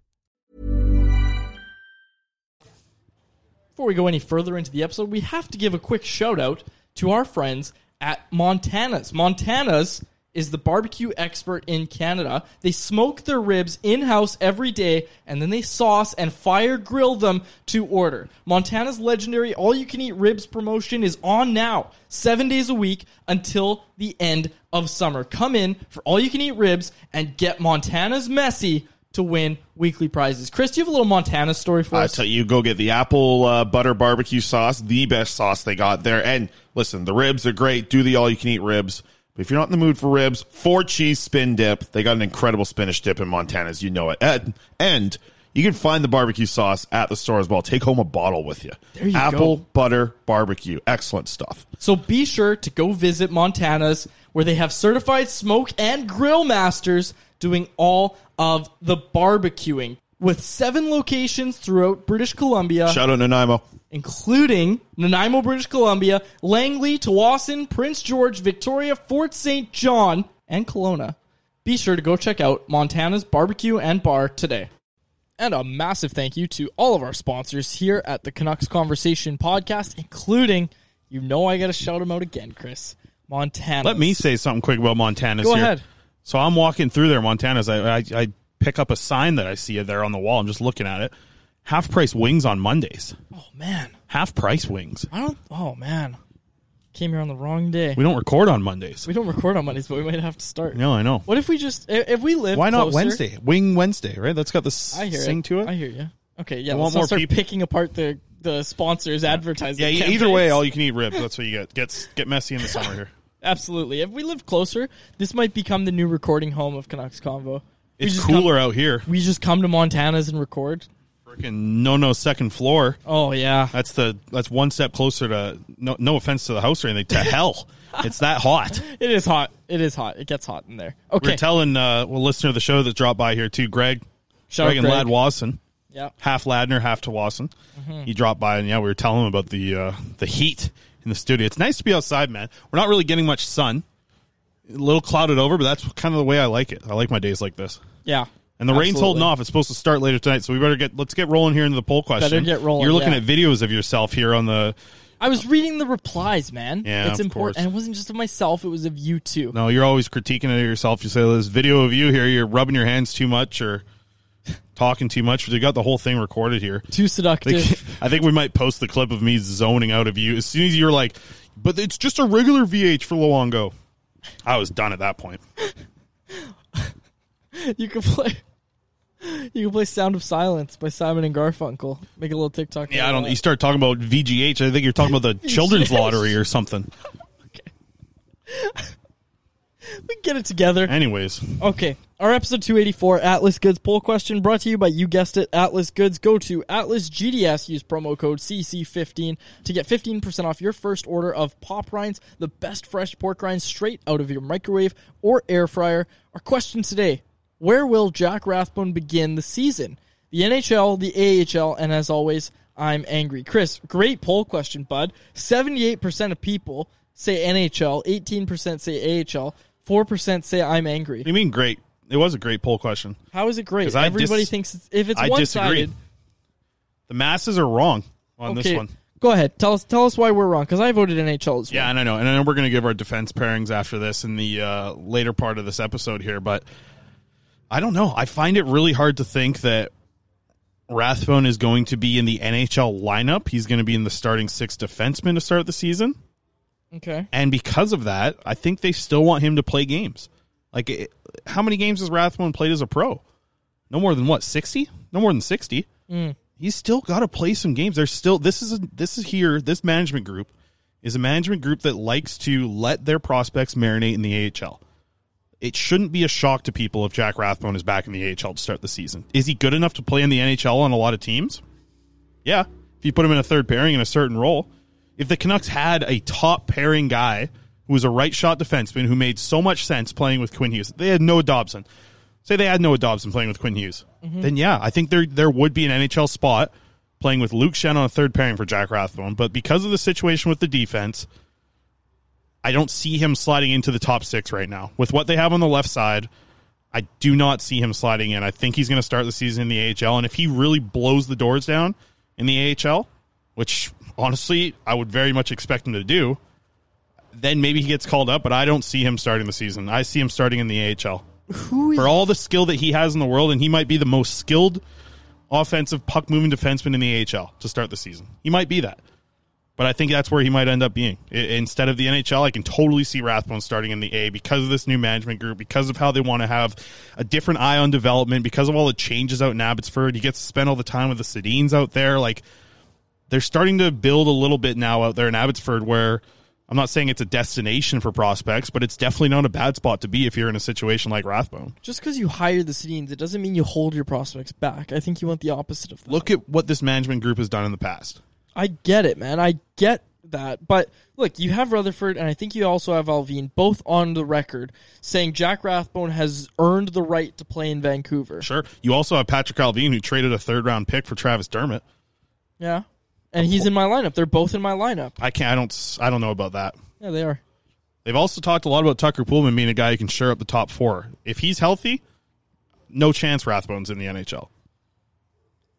Before we go any further into the episode, we have to give a quick shout out to our friends at Montana's. Montana's is the barbecue expert in Canada. They smoke their ribs in house every day and then they sauce and fire grill them to order. Montana's legendary all you can eat ribs promotion is on now, seven days a week until the end of summer. Come in for all you can eat ribs and get Montana's messy to win weekly prizes. Chris, do you have a little Montana story for I us? I tell you, go get the apple uh, butter barbecue sauce, the best sauce they got there. And listen, the ribs are great. Do the all you can eat ribs. But if you're not in the mood for ribs, four cheese spin dip. They got an incredible spinach dip in Montana's. You know it. And, and you can find the barbecue sauce at the store as well. Take home a bottle with you. There you apple go. butter barbecue. Excellent stuff. So be sure to go visit Montana's where they have certified smoke and grill masters doing all of the barbecuing with seven locations throughout British Columbia, Shout out Nanaimo. including Nanaimo, British Columbia, Langley, Tsawwassen, Prince George, Victoria, Fort St. John, and Kelowna. Be sure to go check out Montana's Barbecue and Bar today. And a massive thank you to all of our sponsors here at the Canucks Conversation podcast, including, you know, I got to shout them out again, Chris. Montana. Let me say something quick about Montana's Go here. ahead. So I'm walking through there, Montana's. I, I, I pick up a sign that I see there on the wall. I'm just looking at it. Half price wings on Mondays. Oh man, Half price wings. I don't. Oh man, came here on the wrong day. We don't record on Mondays. We don't record on Mondays, but we might have to start. No, I know. What if we just if we live? Why not closer- Wednesday? Wing Wednesday, right? That's got the s- I hear sing it. to it. I hear you. Okay, yeah. Let's want not more start people- picking apart the the sponsors' advertising. Yeah, e- either way, all you can eat ribs. That's what you get. Gets get messy in the summer here. Absolutely. If we live closer, this might become the new recording home of Canucks Convo. We It's just cooler come- out here. We just come to Montana's and record. Freaking no no second floor. Oh yeah, That's the that's one step closer to no no offense to the house or anything to hell. It's that hot. It is hot. It is hot. It gets hot in there. Okay. We're telling uh well listener of the show that dropped by here too, Greg. Shout Greg out and Greg. Lad Wasson. Yeah. Half Ladner, half Tsawwassen. Mhm. He dropped by and yeah, we were telling him about the uh the heat in the studio. It's nice to be outside, man. We're not really getting much sun. A little clouded over, but that's kind of the way I like it. I like my days like this. Yeah. And the rain's Absolutely. holding off. It's supposed to start later tonight, so we better get let's get rolling here into the poll question. Better get rolling, You're looking yeah. at videos of yourself here on the I was reading the replies, man. Yeah, it's important, course. and it wasn't just of myself; it was of you too. No, you're always critiquing it yourself. You say this video of you here, you're rubbing your hands too much or talking too much. You got the whole thing recorded here. Too I seductive. think, I think we might post the clip of me zoning out of you as soon as you're like, but it's just a regular VH for Luongo. I was done at that point. you can play. You can play "Sound of Silence" by Simon and Garfunkel. Make a little TikTok. Yeah, I don't. You start talking about VGH. I think you're talking about the children's lottery or something. We can get it together. Anyways, Okay, our episode 284 Atlas Goods poll question brought to you by you guessed it Atlas Goods. Go to Atlas GDS, use promo code CC15 to get 15% off your first order of pop rinds, the best fresh pork rinds straight out of your microwave or air fryer. Our question today: Where will Jack Rathbone begin the season? The NHL, the AHL, and as always, I'm angry. Chris, great poll question, bud. 78% of people say NHL, 18% say AHL, 4% say I'm angry. you mean great? It was a great poll question. How is it great? 'Cause I Everybody dis- thinks it's, if it's I one disagree. sided. The masses are wrong on this one. go ahead. Tell us. Tell us why we're wrong. Because I voted NHL as well. Yeah, and I know, and I know we're going to give our defense pairings after this in the uh, later part of this episode here, but I don't know. I find it really hard to think that Rathbone is going to be in the NHL lineup. He's going to be in the starting six defenseman to start the season, Okay. and because of that, I think they still want him to play games. Like, it, how many games has Rathbone played as a pro? No more than what sixty? No more than sixty. Mm. He's still got to play some games. There's still this is a, this is here. This management group is a management group that likes to let their prospects marinate in the AHL. It shouldn't be a shock to people if Jack Rathbone is back in the AHL to start the season. Is he good enough to play in the NHL on a lot of teams? Yeah, if you put him in a third pairing in a certain role. If the Canucks had a top pairing guy who was a right shot defenseman who made so much sense playing with Quinn Hughes, they had Noah Dobson. Say they had Noah Dobson playing with Quinn Hughes, Mhm. then yeah, I think there there would be an NHL spot playing with Luke Schenn on a third pairing for Jack Rathbone. But because of the situation with the defense, I don't see him sliding into the top six right now. With what they have on the left side, I do not see him sliding in. I think he's going to start the season in the AHL, and if he really blows the doors down in the AHL, which honestly I would very much expect him to do, then maybe he gets called up. But I don't see him starting the season. I see him starting in the AHL. Who is For all the skill that he has in the world, and he might be the most skilled offensive puck moving defenseman in the AHL to start the season. He might be that. But I think that's where he might end up being. I- instead of the NHL, I can totally see Rathbone starting in the A because of this new management group, because of how they want to have a different eye on development, because of all the changes out in Abbotsford. He gets to spend all the time with the Sedins out there. Like, they're starting to build a little bit now out there in Abbotsford where I'm not saying it's a destination for prospects, but it's definitely not a bad spot to be if you're in a situation like Rathbone. Just because you hire the Sedins, it doesn't mean you hold your prospects back. I think you want the opposite of that. Look at what this management group has done in the past. I get it, man. I get that. But look, you have Rutherford, and I think you also have Allvin, both on the record saying Jack Rathbone has earned the right to play in Vancouver. Sure. You also have Patrik Allvin, who traded a third round pick for Travis Dermott. Yeah. And he's in my lineup. They're both in my lineup. I can't. I don't. I don't know about that. Yeah, they are. They've also talked a lot about Tucker Poolman being a guy who can share up the top four. If he's healthy, no chance Rathbone's in the NHL.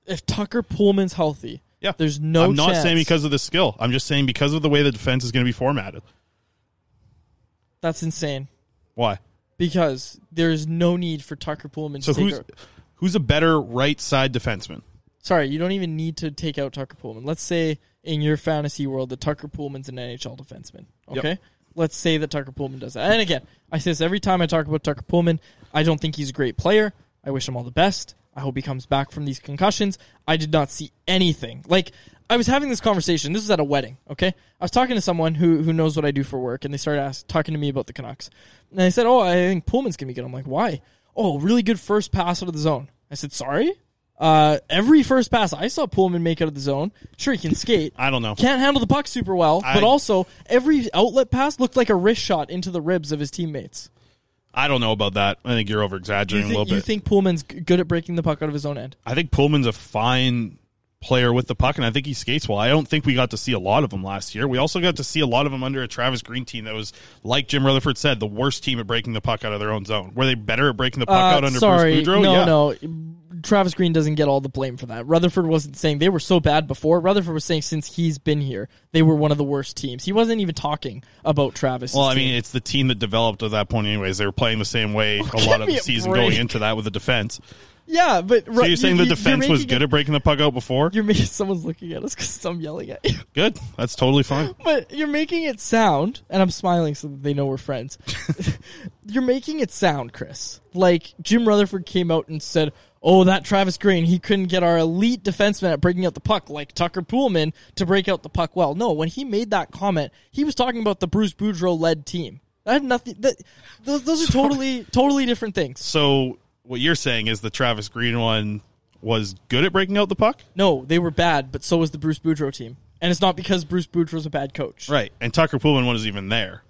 If Tucker Poolman's healthy, yeah, there's no I'm not chance. saying because of the skill. I'm just saying because of the way the defense is going to be formatted. That's insane. Why? Because there's no need for Tucker Poolman So who's who's a better right side defenseman? Sorry, you don't even need to take out Tucker Poolman. Let's say in your fantasy world that Tucker Poolman's an NHL defenseman. Yep. Okay? Let's say that Tucker Poolman does that. And again, I say this every time I talk about Tucker Poolman. I don't think he's a great player. I wish him all the best. I hope he comes back from these concussions. I did not see anything. Like, I was having this conversation. This was at a wedding, okay? I was talking to someone who, who knows what I do for work, and they started ask, talking to me about the Canucks. And they said, Oh, I think Poolman's going to be good. I'm like, Why? Oh, really good first pass out of the zone. I said, Sorry? Uh, every first pass I saw Poolman make out of the zone. Sure, he can skate. I don't know. Can't handle the puck super well, I- but also every outlet pass looked like a wrist shot into the ribs of his teammates. I don't know about that. I think you're over exaggerating a little bit. You think Poolman's g- good at breaking the puck out of his own end? I think Poolman's a fine player with the puck, and I think he skates well. I don't think we got to see a lot of him last year. We also got to see a lot of him under a Travis Green team that was, like Jim Rutherford said, the worst team at breaking the puck out of their own zone. Were they better at breaking the puck Uh, out under sorry, Bruce Boudreau? no, yeah. no. Travis Green doesn't get all the blame for that. Rutherford wasn't saying they were so bad before. Rutherford was saying since he's been here, they were one of the worst teams. He wasn't even talking about Travis. Well, I mean, it's the team that developed at that point, anyways. They were playing the same way a lot of the season break. going into that with the defense. Yeah, but So you're saying the defense was good At, at breaking the puck out before? you're making someone's looking at us because I'm yelling at you. Good. That's totally fine. But you're making it sound, and I'm smiling so that they know we're friends. you're making it sound, Chris, like Jim Rutherford came out and said, "Oh, that Travis Green, he couldn't get our elite defenseman at breaking out the puck like Tucker Poolman to break out the puck well." No, when he made that comment, he was talking about the Bruce Boudreau led team. That had nothing. That, those, those are totally, totally different things. So what you're saying is the Travis Green one was good at breaking out the puck? No, they were bad, but so was the Bruce Boudreau team, and it's not because Bruce Boudreau's a bad coach. Right. And Tucker Poolman wasn't even there.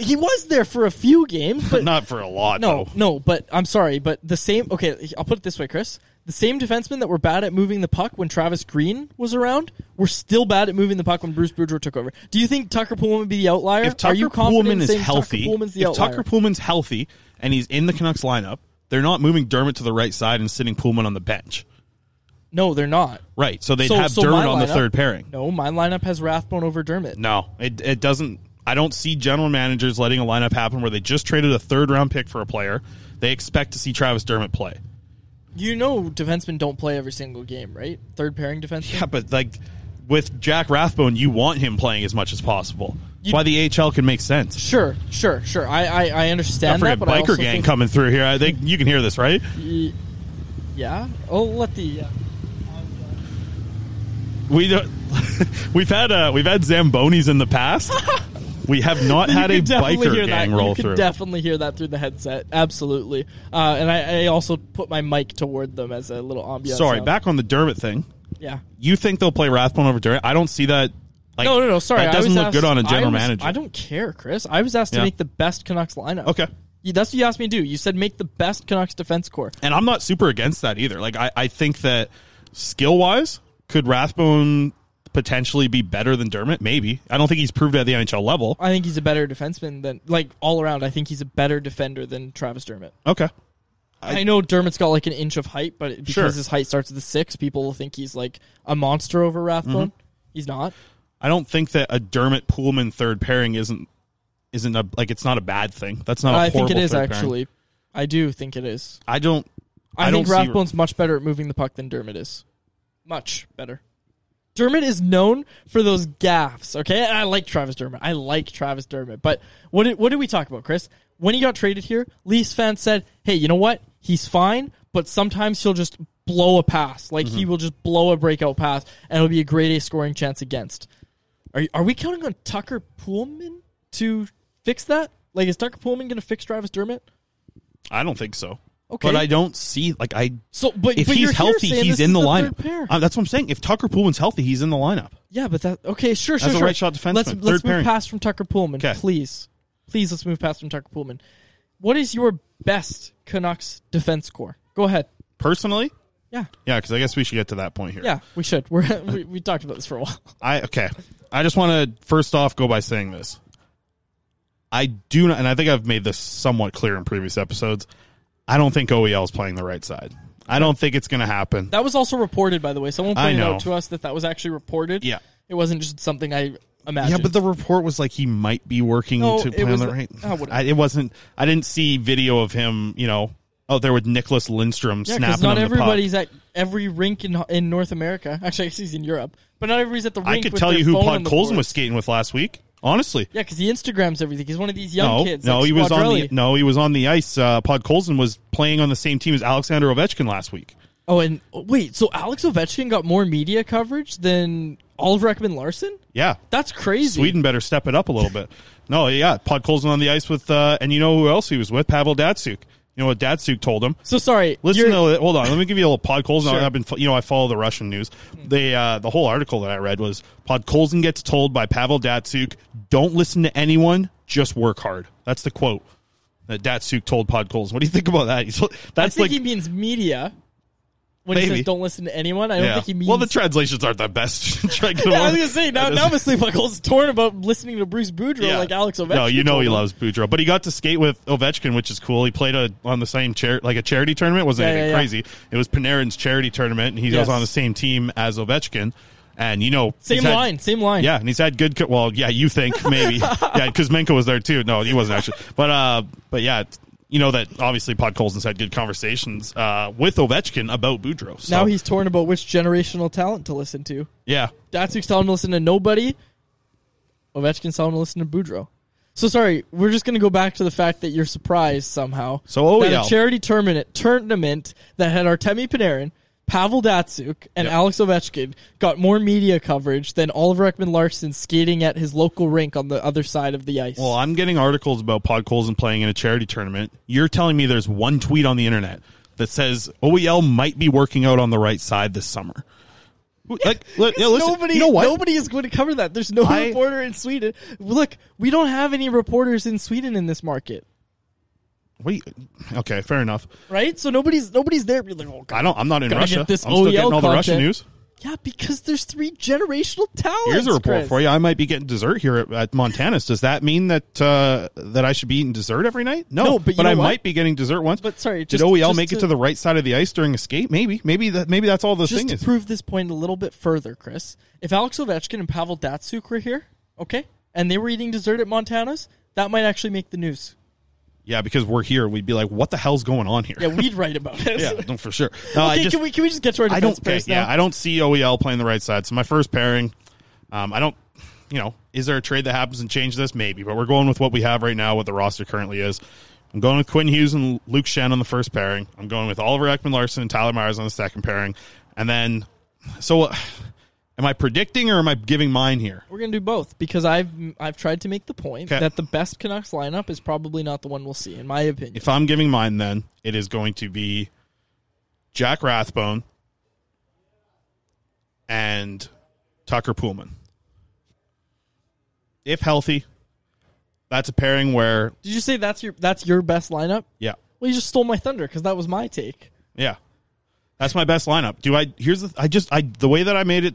He was there for a few games, but Not for a lot, No, though. no, but I'm sorry, but the same. Okay, I'll put it this way, Chris. The same defensemen that were bad at moving the puck when Travis Green was around were still bad at moving the puck when Bruce Boudreau took over. Do you think Tucker Poolman would be the outlier? If Tucker Are you Poolman is healthy, Tucker Poolman's if outlier? Tucker Poolman's healthy and he's in the Canucks lineup, they're not moving Dermott to the right side and sitting Poolman on the bench. no, they're not. Right. So they'd So- have so Dermott on the lineup- third pairing. No, my lineup has Rathbone over Dermott. No, it it doesn't. I don't see general managers letting a lineup happen where they just traded a third round pick for a player. They expect to see Travis Dermott play. You know, defensemen don't play every single game, right? Third pairing defenseman. Yeah, but like with Jack Rathbone, you want him playing as much as possible. That's why the AHL can make sense. Sure, sure, sure. I I, I understand forget that, but I biker gang coming through here. I think you can hear this, right? Yeah. Oh, let the. Uh, We don't, we've had uh, we've had zambonis in the past. we have not had a You biker gang that. roll you through. definitely hear that through the headset. Absolutely. Uh, and I, I also put my mic toward them as a little ambiance. Sorry, sound. back on the Dermott thing. Yeah. You think they'll play Rathbone over Dermott? I don't see that. Like, no, no, no. Sorry, that I doesn't look asked- good on a general was- manager. I don't care, Chris. I was asked to Yeah. make the best Canucks lineup. Okay. That's what you asked me to do. You said make the best Canucks defense core. And I'm not super against that either. Like I, I think that skill wise, could Rathbone potentially be better than Dermott? Maybe. I don't think he's proved at the NHL level. I think he's a better defenseman than like all around. I think he's a better defender than Travis Dermott. Okay. I, know Dermott's got like an inch of height, but because Sure. his height starts at the six, people will think he's like a monster over Rathbone. Mhm. He's not. I don't think that a Dermott Poolman third pairing isn't isn't a like it's not a bad thing. That's not. a I think it is third pairing. actually. I do think it is. I don't. I, I think don't see- Rathbone's much better at moving the puck than Dermott is. Much better. Dermott is known for those gaffes. Okay, And I like Travis Dermott. I like Travis Dermott. But what did, what did we talk about, Chris? When he got traded here, Leafs fans said, "Hey, you know what? He's fine, but sometimes he'll just blow a pass. Like he Mhm. will just blow a breakout pass, and it'll be a great A scoring chance against." Are are we counting on Tucker Poolman to fix that? Like, is Tucker Poolman going to fix Travis Dermott? I don't think so. Okay. But I don't see like I. So, but if but he's healthy, he's in the, the lineup. Uh, that's what I'm saying. If Tucker Poolman's healthy, he's in the lineup. Yeah, but that okay, sure, sure, As a sure. right shot defenseman, Let's let's move pairing. past from Tucker Poolman, 'Kay. please, please. Let's move past from Tucker Poolman. What is your best Canucks defense core? Go ahead. Personally, Yeah, yeah, because I guess we should get to that point here. yeah, we should. We're we, we talked about this for a while. I okay. I just want to first off go by saying this. I do not, and I think I've made this somewhat clear in previous episodes. I don't think OEL is playing the right side. I don't think it's going to happen. That was also reported, by the way. Someone I pointed know. out to us that that was actually reported. Yeah. it wasn't just something I imagined. Yeah, but the report was like he might be working No, to it on was- the right. oh, whatever. I, it wasn't. I didn't see video of him. You know, out there with Nicholas Lindstrom yeah, snapping because not him the puck. everybody's at every rink in in North America. Actually, I guess he's in Europe, but not everybody's at the rink. I could tell you who Podkolzin was skating with last week. Honestly, Yeah, because he Instagrams everything. He's one of these young no, kids. no, like he was on the no, he was on the ice. Uh, Podkolzin was playing on the same team as Alexander Ovechkin last week. Oh, and oh, wait, so Alex Ovechkin got more media coverage than Oliver Ekman Larsson? Yeah, That's crazy. Sweden better step it up a little bit. No, yeah, Podkolzin on the ice with, uh, and you know who else he was with? Pavel Datsyuk. You know what Datsyuk told him? So sorry. Listen, to, hold on. Let me give you a little Podkolzin. Sure. I've been, you know, I follow the Russian news. They, uh, the whole article that I read was Podkolzin gets told by Pavel Datsyuk, "Don't listen to anyone, just work hard." That's the quote that Datsyuk told Podkolzin. What do you think about that? He's, I that's think like he means media. When he says don't listen to anyone, I don't yeah. think he means. well, the translations aren't the best. Try to get them yeah, I was gonna say now. Now sleep buckle's torn about listening to Bruce Boudreau Yeah. like Alex Ovechkin. No, you know he loves Boudreau, but he got to skate with Ovechkin, which is cool. He played a, on the same chair, like a charity tournament. It wasn't Yeah, anything yeah, yeah. crazy. It was Panarin's charity tournament, and he Yes. was on the same team as Ovechkin. And you know, Same he's had- line, same line. Yeah, and he's had good. co- Well, yeah, you think maybe, yeah, because Menko was there too. No, he wasn't actually, but uh, but yeah, you know that obviously Podkolzin's had good conversations uh with Ovechkin about Boudreau. So, Now he's torn about which generational talent to listen to. yeah, Datsyuk's telling him to listen to nobody. Ovechkin's telling him to listen to Boudreau. So sorry, we're just gonna go back to the fact that you're surprised somehow. So OEL. a charity tournament tournament that had Artemi Panarin, Pavel Datsyuk, and Alex Ovechkin got more media coverage than Oliver Ekman Larsson skating at his local rink on the other side of the ice. Well, I'm getting articles about Podkolzin playing in a charity tournament. You're telling me there's one tweet on the internet that says OEL might be working out on the right side this summer. Like, yeah, listen, nobody, you know nobody is going to cover that. There's no I- reporter in Sweden. Look, we don't have any reporters in Sweden in this market, What you- okay, fair enough. right? So nobody's nobody's there. Be like, oh, God, I don't. I'm not in gotta Russia. Get this I'm still OEL getting all the content. Russian news. Yeah, because there's three generational talents. Here's a report Chris. for you. I might be getting dessert here at, at Montana's. Does that mean that uh, that I should be eating dessert every night? No, No, but you know I what? might be getting dessert once. But sorry, did just- OEL just make it to- to the right side of the ice during a skate? Maybe, maybe that maybe that's all the Just thing to is. prove this point a little bit further, Chris, if Alex Ovechkin and Pavel Datsyuk were here, okay, and they were eating dessert at Montana's, that might actually make the news. Yeah, because we're here, we'd be like, "What the hell's going on here?" Yeah, we'd write about it. yeah, no, for sure. No, I okay, just, can we can we just get to our I don't. okay, now? yeah, I don't see OEL playing the right side. So my first pairing, um, I don't. You know, is there a trade that happens and change this? Maybe, but we're going with what we have right now. What the roster currently is. I'm going with Quinn Hughes and Luke Schenn on the first pairing. I'm going with Oliver Ekman Larsson and Tyler Myers on the second pairing, and then. So, uh, am I predicting or am I giving mine here? We're gonna do both because I've I've tried to make the point Okay. that the best Canucks lineup is probably not the one we'll see, in my opinion. If I'm giving mine, then it is going to be Jack Rathbone and Tucker Poolman. If healthy, that's a pairing where, Did you say that's your that's your best lineup? yeah, Well, you just stole my thunder because that was my take. yeah, that's my best lineup. Do I? Here's the. I just I the way that I made it.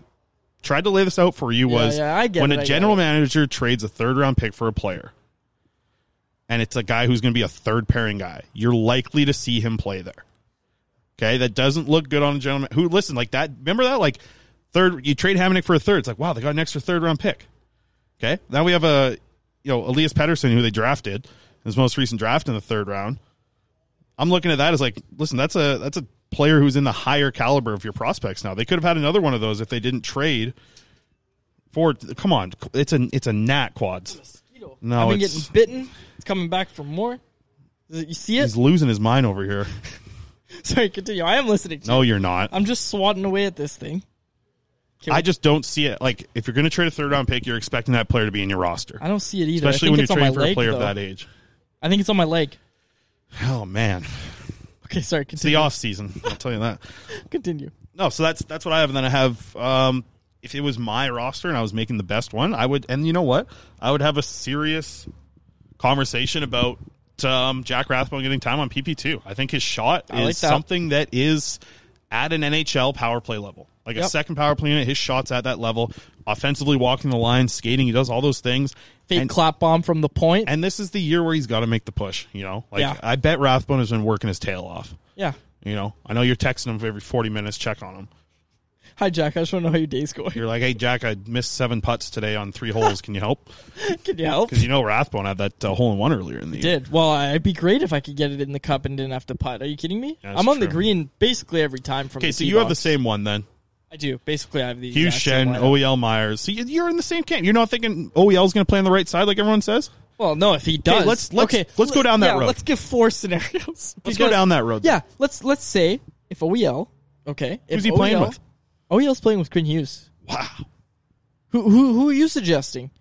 Tried to lay this out for you Yeah, was yeah, when it, a general manager trades a third round pick for a player, and it's a guy who's going to be a third pairing guy, you're likely to see him play there. Okay, that doesn't look good on a gentleman who listen like that. Remember that like third, you trade Hamonic for a third. It's like wow, they got an extra third round pick. Okay, now we have a you know Elias Pettersson who they drafted his most recent draft in the third round. I'm looking at that as like, listen, that's a that's a player who's in the higher caliber of your prospects now. They could have had another one of those if they didn't trade for. Come on, it's a it's a gnat quads. No, I've been it's, getting bitten. It's coming back for more. Uh, you see it? he's losing his mind over here. Sorry, continue. I am listening to No, you. you're not. I'm just swatting away at this thing. Can I we- just don't see it. Like, if you're going to trade a third round pick, you're expecting that player to be in your roster. I don't see it either. Especially when you're it's trading for a leg, player of that age. I think it's on my leg. Oh man, Okay, sorry. it's the off season. I'll tell you that. Continue. No, so that's that's what I have, and then I have. Um, if it was my roster and I was making the best one, I would. And you know what? I would have a serious conversation about um, Jack Rathbone getting time on PP two. I think his shot I is like something that is at an NHL power play level, like a second power play unit. His shots at that level, offensively walking the line, skating. He does all those things. Fake And- clap bomb from the point. And this is the year where he's got to make the push. You know, like Yeah. I bet Rathbone has been working his tail off. Yeah. You know, I know you're texting him every 40 minutes, check on him. Hi, Jack. I just want to know how your day's going. You're like, hey, Jack, I missed seven putts today on three holes. Can you help? Can you help? Because you know Rathbone had that uh, hole in one earlier in the year. Did well. I'd be great if I could get it in the cup and didn't have to putt. Are you kidding me? That's I'm on the true. green basically every time from. Okay, the so tee you have the box. same one then. I do. Basically, I have the Hugh exact same Schenn, lineup. OEL Myers. So you- you're in the same camp. You're not thinking OEL is going to play on the right side like everyone says? Well, no, if he does, let's- let's- okay, let's go down that yeah, road. Let's give four scenarios. Let's go down that road. Yeah, let's let's say if OEL, okay, if Who's he playing with? Oh, OEL's playing with Quinn Hughes. Wow. Who who who are you suggesting?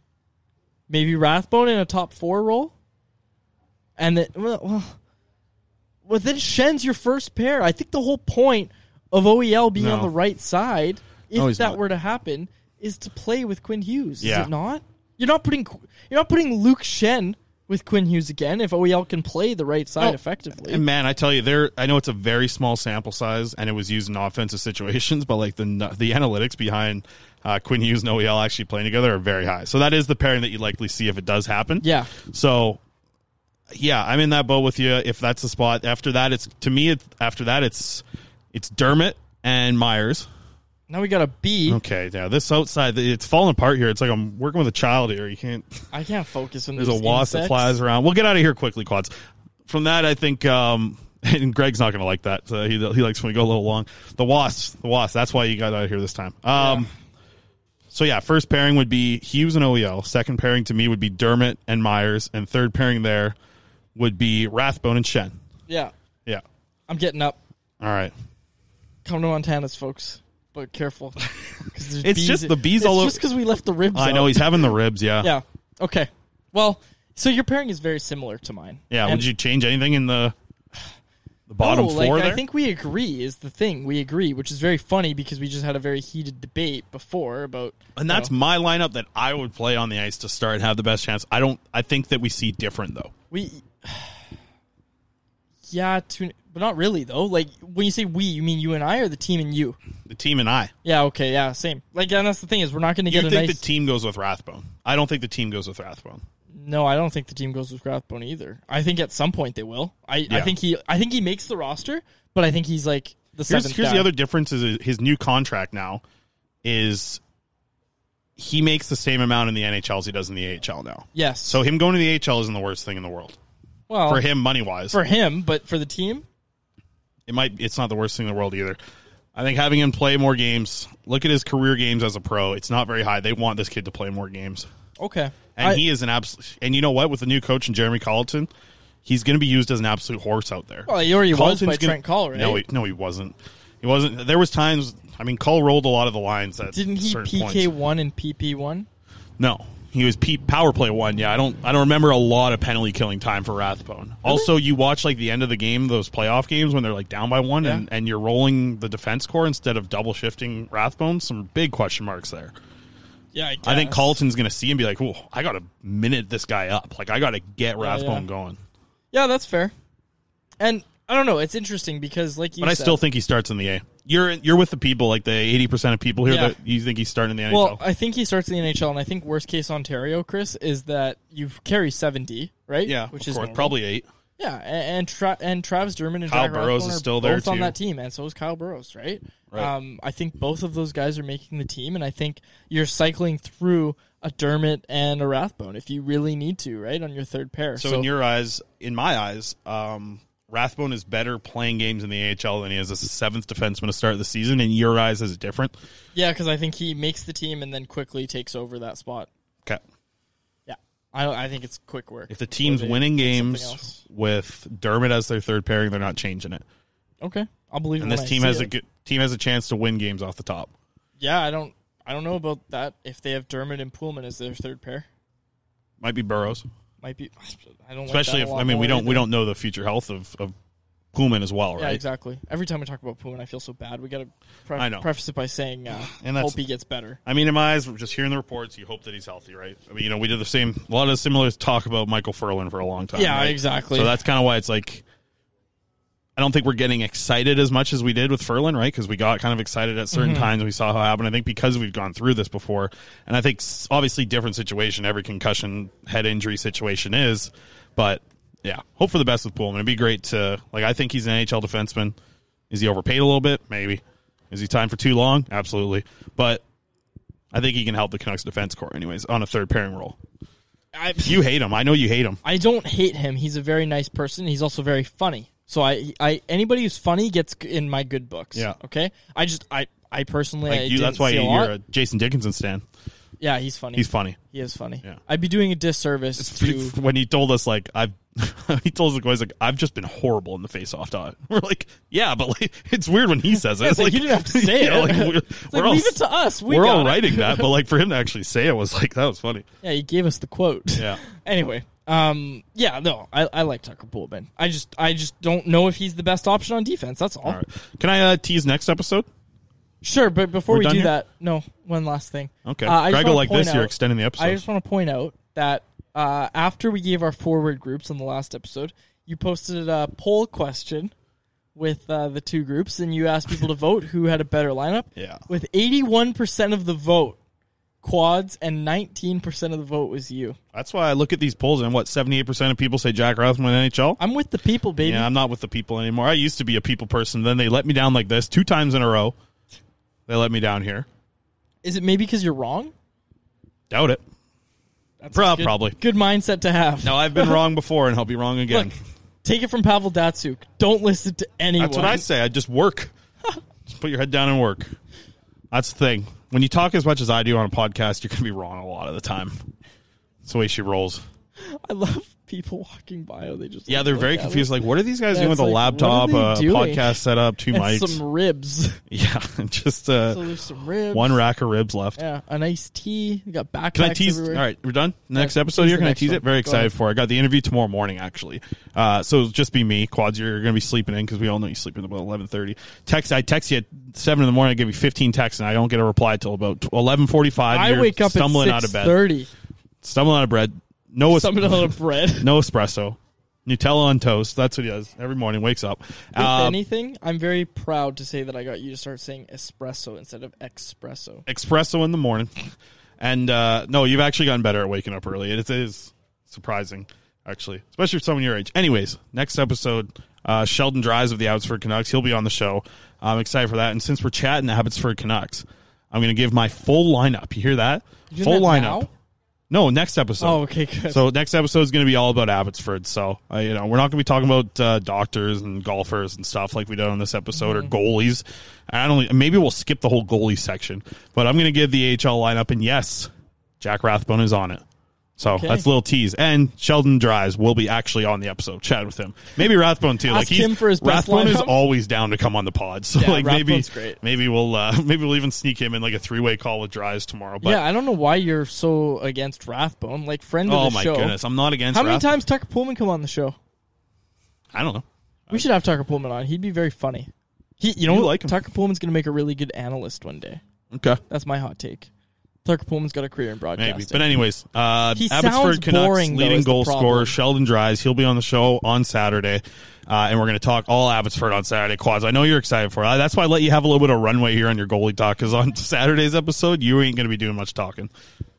Maybe Rathbone in a top four role, and then well, well, well then Schenn's your first pair. I think the whole point of OEL being No. on the right side, if No, he's that not. were to happen, is to play with Quinn Hughes. Yeah. Is it not? You're not putting you're not putting Luke Schenn with Quinn Hughes again if OEL can play the right side Oh, effectively. And man, I tell you, there. I know it's a very small sample size, and it was used in offensive situations, but like the the analytics behind uh, Quinn Hughes and OEL actually playing together are very high. So that is the pairing that you likely see if it does happen. Yeah. So, yeah, I'm in that boat with you. If that's the spot, after that, it's to me. It, after that, it's it's Dermott and Myers. Now we got a B. Okay, yeah, this outside, it's falling apart here. It's like I'm working with a child here. You can't. I can't focus on There's a wasp that flies around. We'll get out of here quickly, quads. From that, I think, um, and Greg's not going to like that. So he he likes when we go a little long. The wasps, the wasps. That's why you got out of here this time. Um, so yeah, first pairing would be Hughes and OEL. Second pairing to me would be Dermott and Myers, and third pairing there would be Rathbone and Schenn. Yeah, Yeah. I'm getting up. All right. Come to Montana's, folks, but careful. It's just the bees it's all over- Just because we left the ribs. I know he's having the ribs. Yeah. Yeah. Okay. Well, so your pairing is very similar to mine. Yeah. And- would you change anything in the the bottom no, four like, there? I think we agree is the thing. We agree, which is very funny because we just had a very heated debate before about. And you that's know, my lineup that I would play on the ice to start and have the best chance. I don't. I think that we see different though. we. Yeah, to, but not really though. Like when you say we, you mean you and I, or the team and you? The team and I. Yeah. Okay. Yeah. Same. Like, and that's the thing is we're not going to You get a think nice. the team goes with Rathbone? I don't think the team goes with Rathbone. No, I don't think the team goes with Rathbone either. I think at some point they will. I, I think he I think he makes the roster, but I think he's like the Here's, seventh here's guy. the other difference: is uh, his new contract now is he makes the same amount in the NHL as he does in the AHL now. Yes. So him going to the AHL isn't the worst thing in the world well for him money wise. For him, but for the team, it might it's not the worst thing in the world either. I think having him play more games, look at his career games as a pro. It's not very high. They want this kid to play more games. okay. And I- he is an absolute. And you know what? With the new coach and Jeremy Colliton, he's going to be used as an absolute horse out there. Well, he already was Colliton's by gonna- Trent Cull, right? No, he, no, he wasn't. He wasn't. There was times. I mean, Cull rolled a lot of the lines at didn't he PK one and PP one? No, he was P- power play one. Yeah, I don't. I don't remember a lot of penalty killing time for Rathbone. Also, you watch like the end of the game, those playoff games when they're like down by one, and, and you're rolling the defense core instead of double shifting Rathbone. Some big question marks there. Yeah, I, I think. Colliton's going to see and be like, "Oh, I got to minute this guy up. Like, I got to get Rathbone yeah. going." Yeah, that's fair. And I don't know. It's interesting because, like you, But I still think he starts in the A. You're you're with the people, like the eighty percent of people here Yeah. that you think he's starting in the Well, NHL. I think he starts in the NHL, and I think worst case Ontario, Chris, is that you carry seventy, right? yeah, which is normal. probably eight. Yeah, and and, Tra- and Travis Dermott and Kyle Jack Burrows is are still there, both on too. that team, and so is Kyle Burrows, right? Right. Um, I think both of those guys are making the team, and I think you're cycling through a Dermott and a Rathbone if you really need to, right, on your third pair. So, in your eyes, in my eyes, um, Rathbone is better playing games in the AHL than he is as a seventh defenseman to start the season. In your eyes, is it different? yeah, because I think he makes the team and then quickly takes over that spot. Okay. Yeah, I I think it's quick work. If the team's winning games with Dermott as their third pairing, they're not changing it. okay, I'll believe. And it this team has a good team has a chance to win games off the top. Yeah, I don't. I don't know about that. If they have Dermott and Poolman as their third pair, Might be Burrows, might be. I don't. especially like if I mean we don't we don't know the future health of of Poolman as well, right? Yeah, exactly. Every time we talk about Poolman, I feel so bad. We got to pre- I know. preface it by saying, uh, And that's- hope he gets better. I mean, in my eyes, just hearing the reports, you hope that he's healthy, right? I mean, you know, we did the same, a lot of similar talk about Michael Ferland for a long time. Yeah, right? exactly. So that's kind of why it's like, I don't think we're getting excited as much as we did with Ferland, right? Because we got kind of excited at certain Mhm. times. We saw how it happened. I think because we've gone through this before, and I think obviously different situation. Every concussion, head injury situation is, but yeah, hope for the best with Poolman. It'd be great to like. I think he's an NHL defenseman. Is he overpaid a little bit? Maybe. Is he time for too long? Absolutely. But I think he can help the Canucks defense corps, anyways, on a third pairing role. I, You hate him. I know you hate him. I don't hate him. He's a very nice person. He's also very funny. So I, I anybody who's funny gets in my good books. Yeah. Okay. I just, I, I personally, I you, that's why you're lot. a Jason Dickinson stan. Yeah, he's funny. He's funny. He is funny. Yeah. I'd be doing a disservice to. when he told us like I've he told us the guys like I've just been horrible in the face off dot. We're like, yeah, but like it's weird when he says it. Yeah, It's like, like you didn't have to say it. Like, we're, like, we're all, leave it to us. We are all it. writing that, but like for him to actually say it was like that was funny. Yeah, he gave us the quote. Yeah. anyway, um, yeah, no, I, I like Tucker Poolman. I just, I just don't know if he's the best option on defense. That's all. All right. Can I uh, tease next episode? Sure, but before We're we do here? that, no, one last thing. Okay. Uh, I just Greg will like this, you're out- extending the episode. I just want to point out that uh, after we gave our forward groups on the last episode, you posted a poll question with uh, the two groups, and you asked people to vote who had a better lineup. Yeah. With 81% of the vote, quads, and 19% of the vote was you. That's why I look at these polls and what seventy eight percent of people say Jack Rathbone NHL. I'm with the people, baby. Yeah, I'm not with the people anymore. I used to be a people person. Then they let me down like this two times in a row. They let me down here. Is it maybe because you're wrong? Doubt it. That's Pro- good, probably. Good mindset to have. No, I've been wrong before, and I'll be wrong again. Look, take it from Pavel Datsyuk. Don't listen to anyone. That's what I say. I just work. just put your head down and work. That's the thing. When you talk as much as I do on a podcast, you're going to be wrong a lot of the time. That's the way she rolls. I love people walking by. They just Yeah, like, they're very confused. it. Like, what are these guys Yeah, doing with a like, laptop, what are a they doing? podcast setup, two And mics? some ribs. yeah, just uh, So there's some ribs. one rack of ribs left. Yeah, a nice tea. You got back. Can I tease? everywhere. All right, we're done. Next Yeah, episode here. Can I tease one. it? Very Go excited ahead. for. it. I got the interview tomorrow morning actually. Uh, so just be me. Quads, you're going to be sleeping in because we all know you sleep in about eleven thirty. Text. I text you at seven in the morning. I give you fifteen texts, and I don't get a reply till about eleven forty five. I wake up stumbling out of bed. Thirty. Stumbling out of bed. No, es- out of bread. no espresso. Nutella on toast. That's what he does every morning. Wakes up. If Uh, anything, I'm very proud to say that I got you to start saying espresso instead of espresso. espresso in the morning. And uh, no, you've actually gotten better at waking up early. It is surprising, actually, especially for someone your age. Anyways, next episode, uh, Sheldon Dries of the Abbotsford Canucks. He'll be on the show. I'm excited for that. And since we're chatting the Abbotsford Canucks, I'm going to give my full lineup. You hear that? Full that lineup. now? No, next episode. Oh, okay, good. So next episode is going to be all about Abbotsford. So uh, you know, we're not going to be talking about uh, doctors and golfers and stuff like we did on this episode Mm-hmm. or goalies. I don't. Maybe we'll skip the whole goalie section, but I'm going to give the AHL lineup. And yes, Jack Rathbone is on it. So Okay. that's a little tease. And Sheldon Dries will be actually on the episode. Chat with him. Maybe Rathbone too. like Ask he's, him for his Rathbone is always down to come on the pod. So Yeah, like maybe great. maybe we'll uh, maybe we'll even sneak him in like a three way call with Dries tomorrow. But yeah, I don't know why you're so against Rathbone. Like friend of oh the my show. goodness, I'm not against. How many Rathbone. times Tucker Poolman come on the show? I don't know. We should have Tucker Poolman on. He'd be very funny. He, you know, You like him. Tucker Poolman's going to make a really good analyst one day. Okay. That's my hot take. Tucker Poolman's got a career in broadcasting. Maybe. But anyways, uh, He Abbotsford sounds Canucks boring, though, leading is the goal problem. scorer Sheldon Dries. He'll be on the show on Saturday. Uh, and we're going to talk all Abbotsford on Saturday. Quads, I know you're excited for it. That's why I let you have a little bit of runway here on your goalie talk because on Saturday's episode, you ain't going to be doing much talking.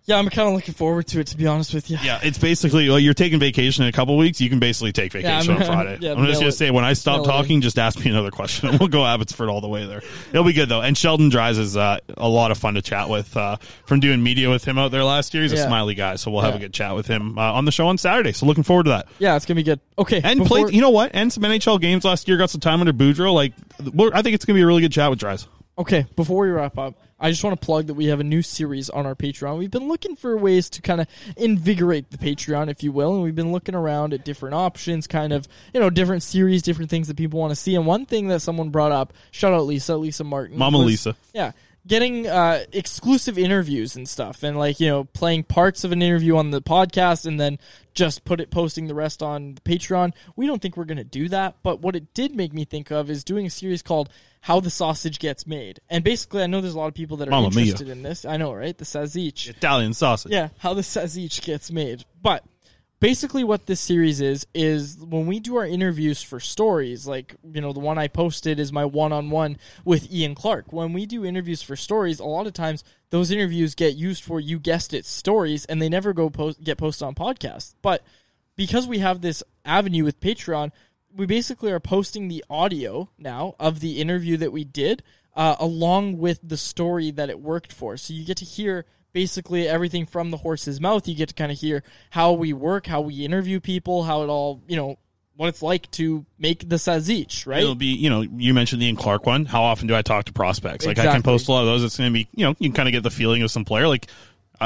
Yeah, I'm kind of looking forward to it, to be honest with you. Yeah, it's basically well, you're taking vacation in a couple weeks. You can basically take Yeah, vacation I'm- on Friday. yeah, I'm just nail gonna it. say when I stop Nail it. talking, just ask me another question, and we'll go Abbotsford all the way there. It'll be good though. And Sheldon Dries is uh, a lot of fun to chat with. Uh, from doing media with him out there last year, he's a Yeah. smiley guy, so we'll have Yeah. a good chat with him uh, on the show on Saturday. So looking forward to that. Yeah, it's gonna be good. Okay, And before- played, you know what? And some NHL games last year. Got some time under Boudreau. Like, we're- I think it's gonna be a really good chat with Dries. Okay, before we wrap up, I just want to plug that we have a new series on our Patreon. We've been looking for ways to kind of invigorate the Patreon, if you will, and we've been looking around at different options, kind of, you know, different series, different things that people want to see. And one thing that someone brought up, shout out Lisa, Lisa Martin. Mama was- Lisa. Yeah. Getting uh, exclusive interviews and stuff, and like you know, playing parts of an interview on the podcast, and then just put it, posting the rest on the Patreon. We don't think we're gonna do that, but what it did make me think of is doing a series called "How the Sausage Gets Made." And basically, I know there's a lot of people that are Mamma mia. interested in this. I know, right? The sausage. Italian sausage. Yeah, how the sausage gets made. But basically what this series is is when we do our interviews for stories like you know the one i posted is my one-on-one with ian clark when we do interviews for stories a lot of times those interviews get used for you guessed it stories and they never go post get posted on podcasts. But because we have this avenue with patreon we basically are posting the audio now of the interview that we did uh, along with the story that it worked for. So you get to hear basically everything from the horse's mouth. You get to kind of hear how we work, how we interview people, how it all, you know, what it's like to make the sazich, right? It'll be, you know, you mentioned the Ian Clark one. How often do I talk to prospects? Like I can post a lot of those. It's going to be, you know, you can kind of get the feeling of some player. Like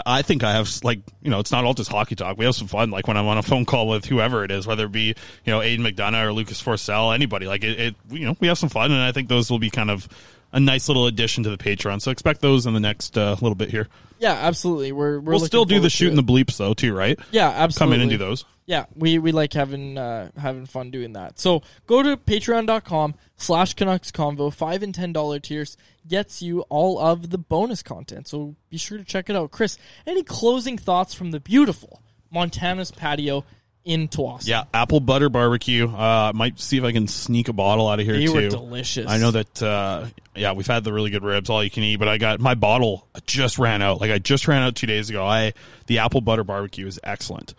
I, think I have, like, you know, it's not all just hockey talk. We have some fun. Like when I'm on a phone call with whoever it is, whether it be, you know, Aidan McDonough or Lucas Forsell, anybody. Like it, it, you know, we have some fun, and I think those will be kind of a nice little addition to the Patreon. So expect those in the next uh, little bit here. Yeah, absolutely. We're, we're We'll still do the shoot and the bleeps though, too, right? Yeah, absolutely. Come in and do those. Yeah, we, we like having uh, having fun doing that. So go to patreon.com slash Canucks Convo. Five and ten dollar tiers gets you all of the bonus content. So be sure to check it out. Chris, any closing thoughts from the beautiful Montana's patio in Tsawwassen? Yeah, apple butter barbecue. Uh, might see if I can sneak a bottle out of here They too. were delicious. I know that. Uh, yeah, we've had the really good ribs, all you can eat. But I got my bottle just ran out. Like I just ran out two days ago. I the apple butter barbecue is excellent.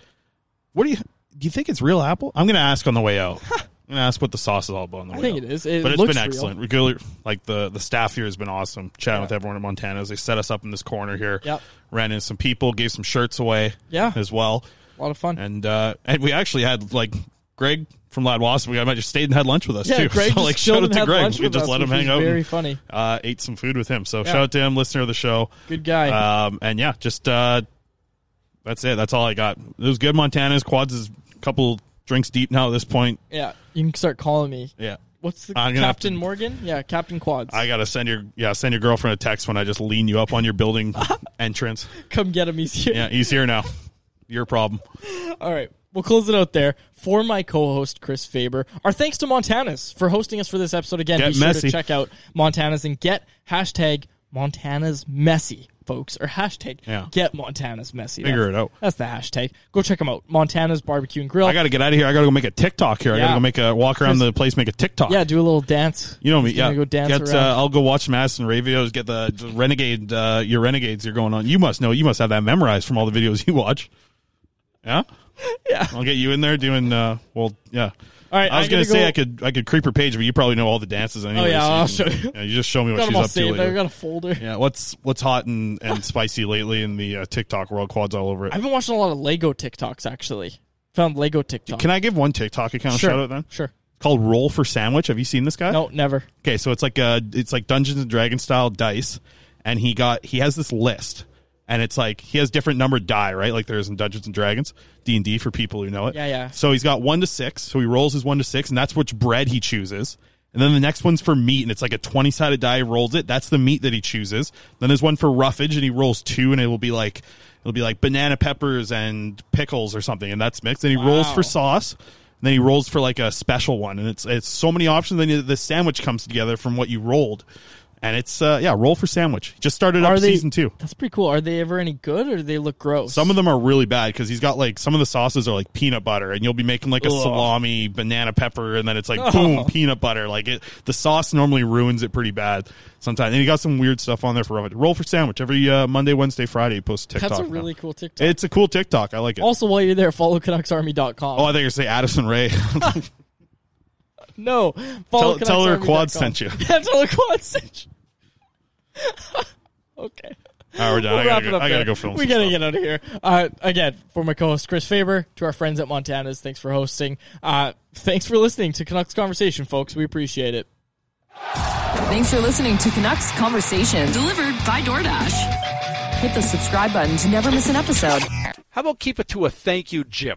What do you do? You think it's real apple? I'm gonna ask on the way out. Gonna ask what the sauce is all about on the I way think it is. It but it's been excellent. Regular, like the the staff here has been awesome. Chatting Yeah. with everyone at Montana's. They set us up in this corner here. Yep. Ran in some people, gave some shirts away. Yeah. as well. A lot of fun. And uh, and we actually had like Greg from Lad Wasp. We might just stayed and had lunch with us Yeah, too. Greg so like shout out to Greg. We just us, let him hang out. very and, funny. Uh, ate some food with him. So Yeah. shout out to him, listener of the show. Good guy. Um, and yeah, just uh, that's it. That's all I got. It was good. Montana's quads is a couple drinks deep now at this point. Yeah, you can start calling me. Yeah. What's the I'm gonna have Captain to- Morgan? Yeah, Captain Quads. I gotta send your yeah send your girlfriend a text when I just lean you up on your building entrance. Come get him. He's here. Yeah, he's here now. Your problem. All right. We'll close it out there. For my co-host Chris Faber, our thanks to Montana's for hosting us for this episode again. Get Be sure messy. to check out Montana's and get hashtag Montana's messy, folks, or hashtag Yeah. get Montana's messy. Figure That's- it out. That's the hashtag. Go check them out. Montana's Barbecue and Grill. I gotta get out of here. I gotta go make a TikTok here. I gotta go make a walk around the place, make a TikTok. yeah, do a little dance. You know me, He's yeah. Go dance Get, uh. I'll go watch Madison Ray videos. Get the renegade, uh, your renegades. You're going on. You must know. You must have that memorized from all the videos you watch. Yeah, yeah. I'll get you in there doing. Uh, well, yeah. All right, I was I'm gonna, gonna say go- I could I could creep her page, but you probably know all the dances anyway. Oh, yeah, so I'll show you. Yeah, you just show me what she's up to lately. I got a folder. Yeah, what's what's hot and, and spicy lately in the uh, TikTok world? Quads all over it. I've been watching a lot of Lego TikToks actually. Found Lego TikTok. Can I give one TikTok account a Sure. shout out then? Sure. Called Roll for Sandwich. Have you seen this guy? No, never. Okay, so it's like uh it's like Dungeons and Dragons style dice, and he got he has this list, and it's like he has different numbered die, right? Like there's in Dungeons and Dragons, D and D for people who know it. Yeah, yeah. So he's got one to six, so he rolls his one to six, and that's which bread he chooses. And then the next one's for meat, and it's like a twenty sided die. He rolls it. That's the meat that he chooses. Then there's one for roughage, and he rolls two, and it will be like it'll be like banana peppers and pickles or something, and that's mixed. And he rolls for sauce. And then he rolls for like a special one, and it's it's so many options. Then the sandwich comes together from what you rolled. And it's uh, yeah, roll for sandwich. Just started up they- season two. That's pretty cool. Are they ever any good or do they look gross? Some of them are really bad because he's got like some of the sauces are like peanut butter, and you'll be making like a Ugh. salami, banana pepper, and then it's like Oh. boom, peanut butter. Like it, the sauce normally ruins it pretty bad sometimes. And he got some weird stuff on there for roll for sandwich every uh, Monday, Wednesday, Friday. He posts TikTok. That's a now. really cool TikTok. It's a cool TikTok. I like it. Also, while you're there, follow CanucksArmy.com. oh, I think you say Addison Rae. no, follow tell, tell her Quad sent you. Yeah, tell her Quad sent you. okay. All right, we're done. I We'll gotta go- it up I gotta go film We some gotta stuff. get out of here. Uh, again, for my co-host Chris Faber, to our friends at Montana's, thanks for hosting. Uh, thanks for listening to Canucks Conversation, folks. We appreciate it. Thanks for listening to Canucks Conversation, delivered by DoorDash. Hit the subscribe button to never miss an episode. How about keep it to a thank you, Jim?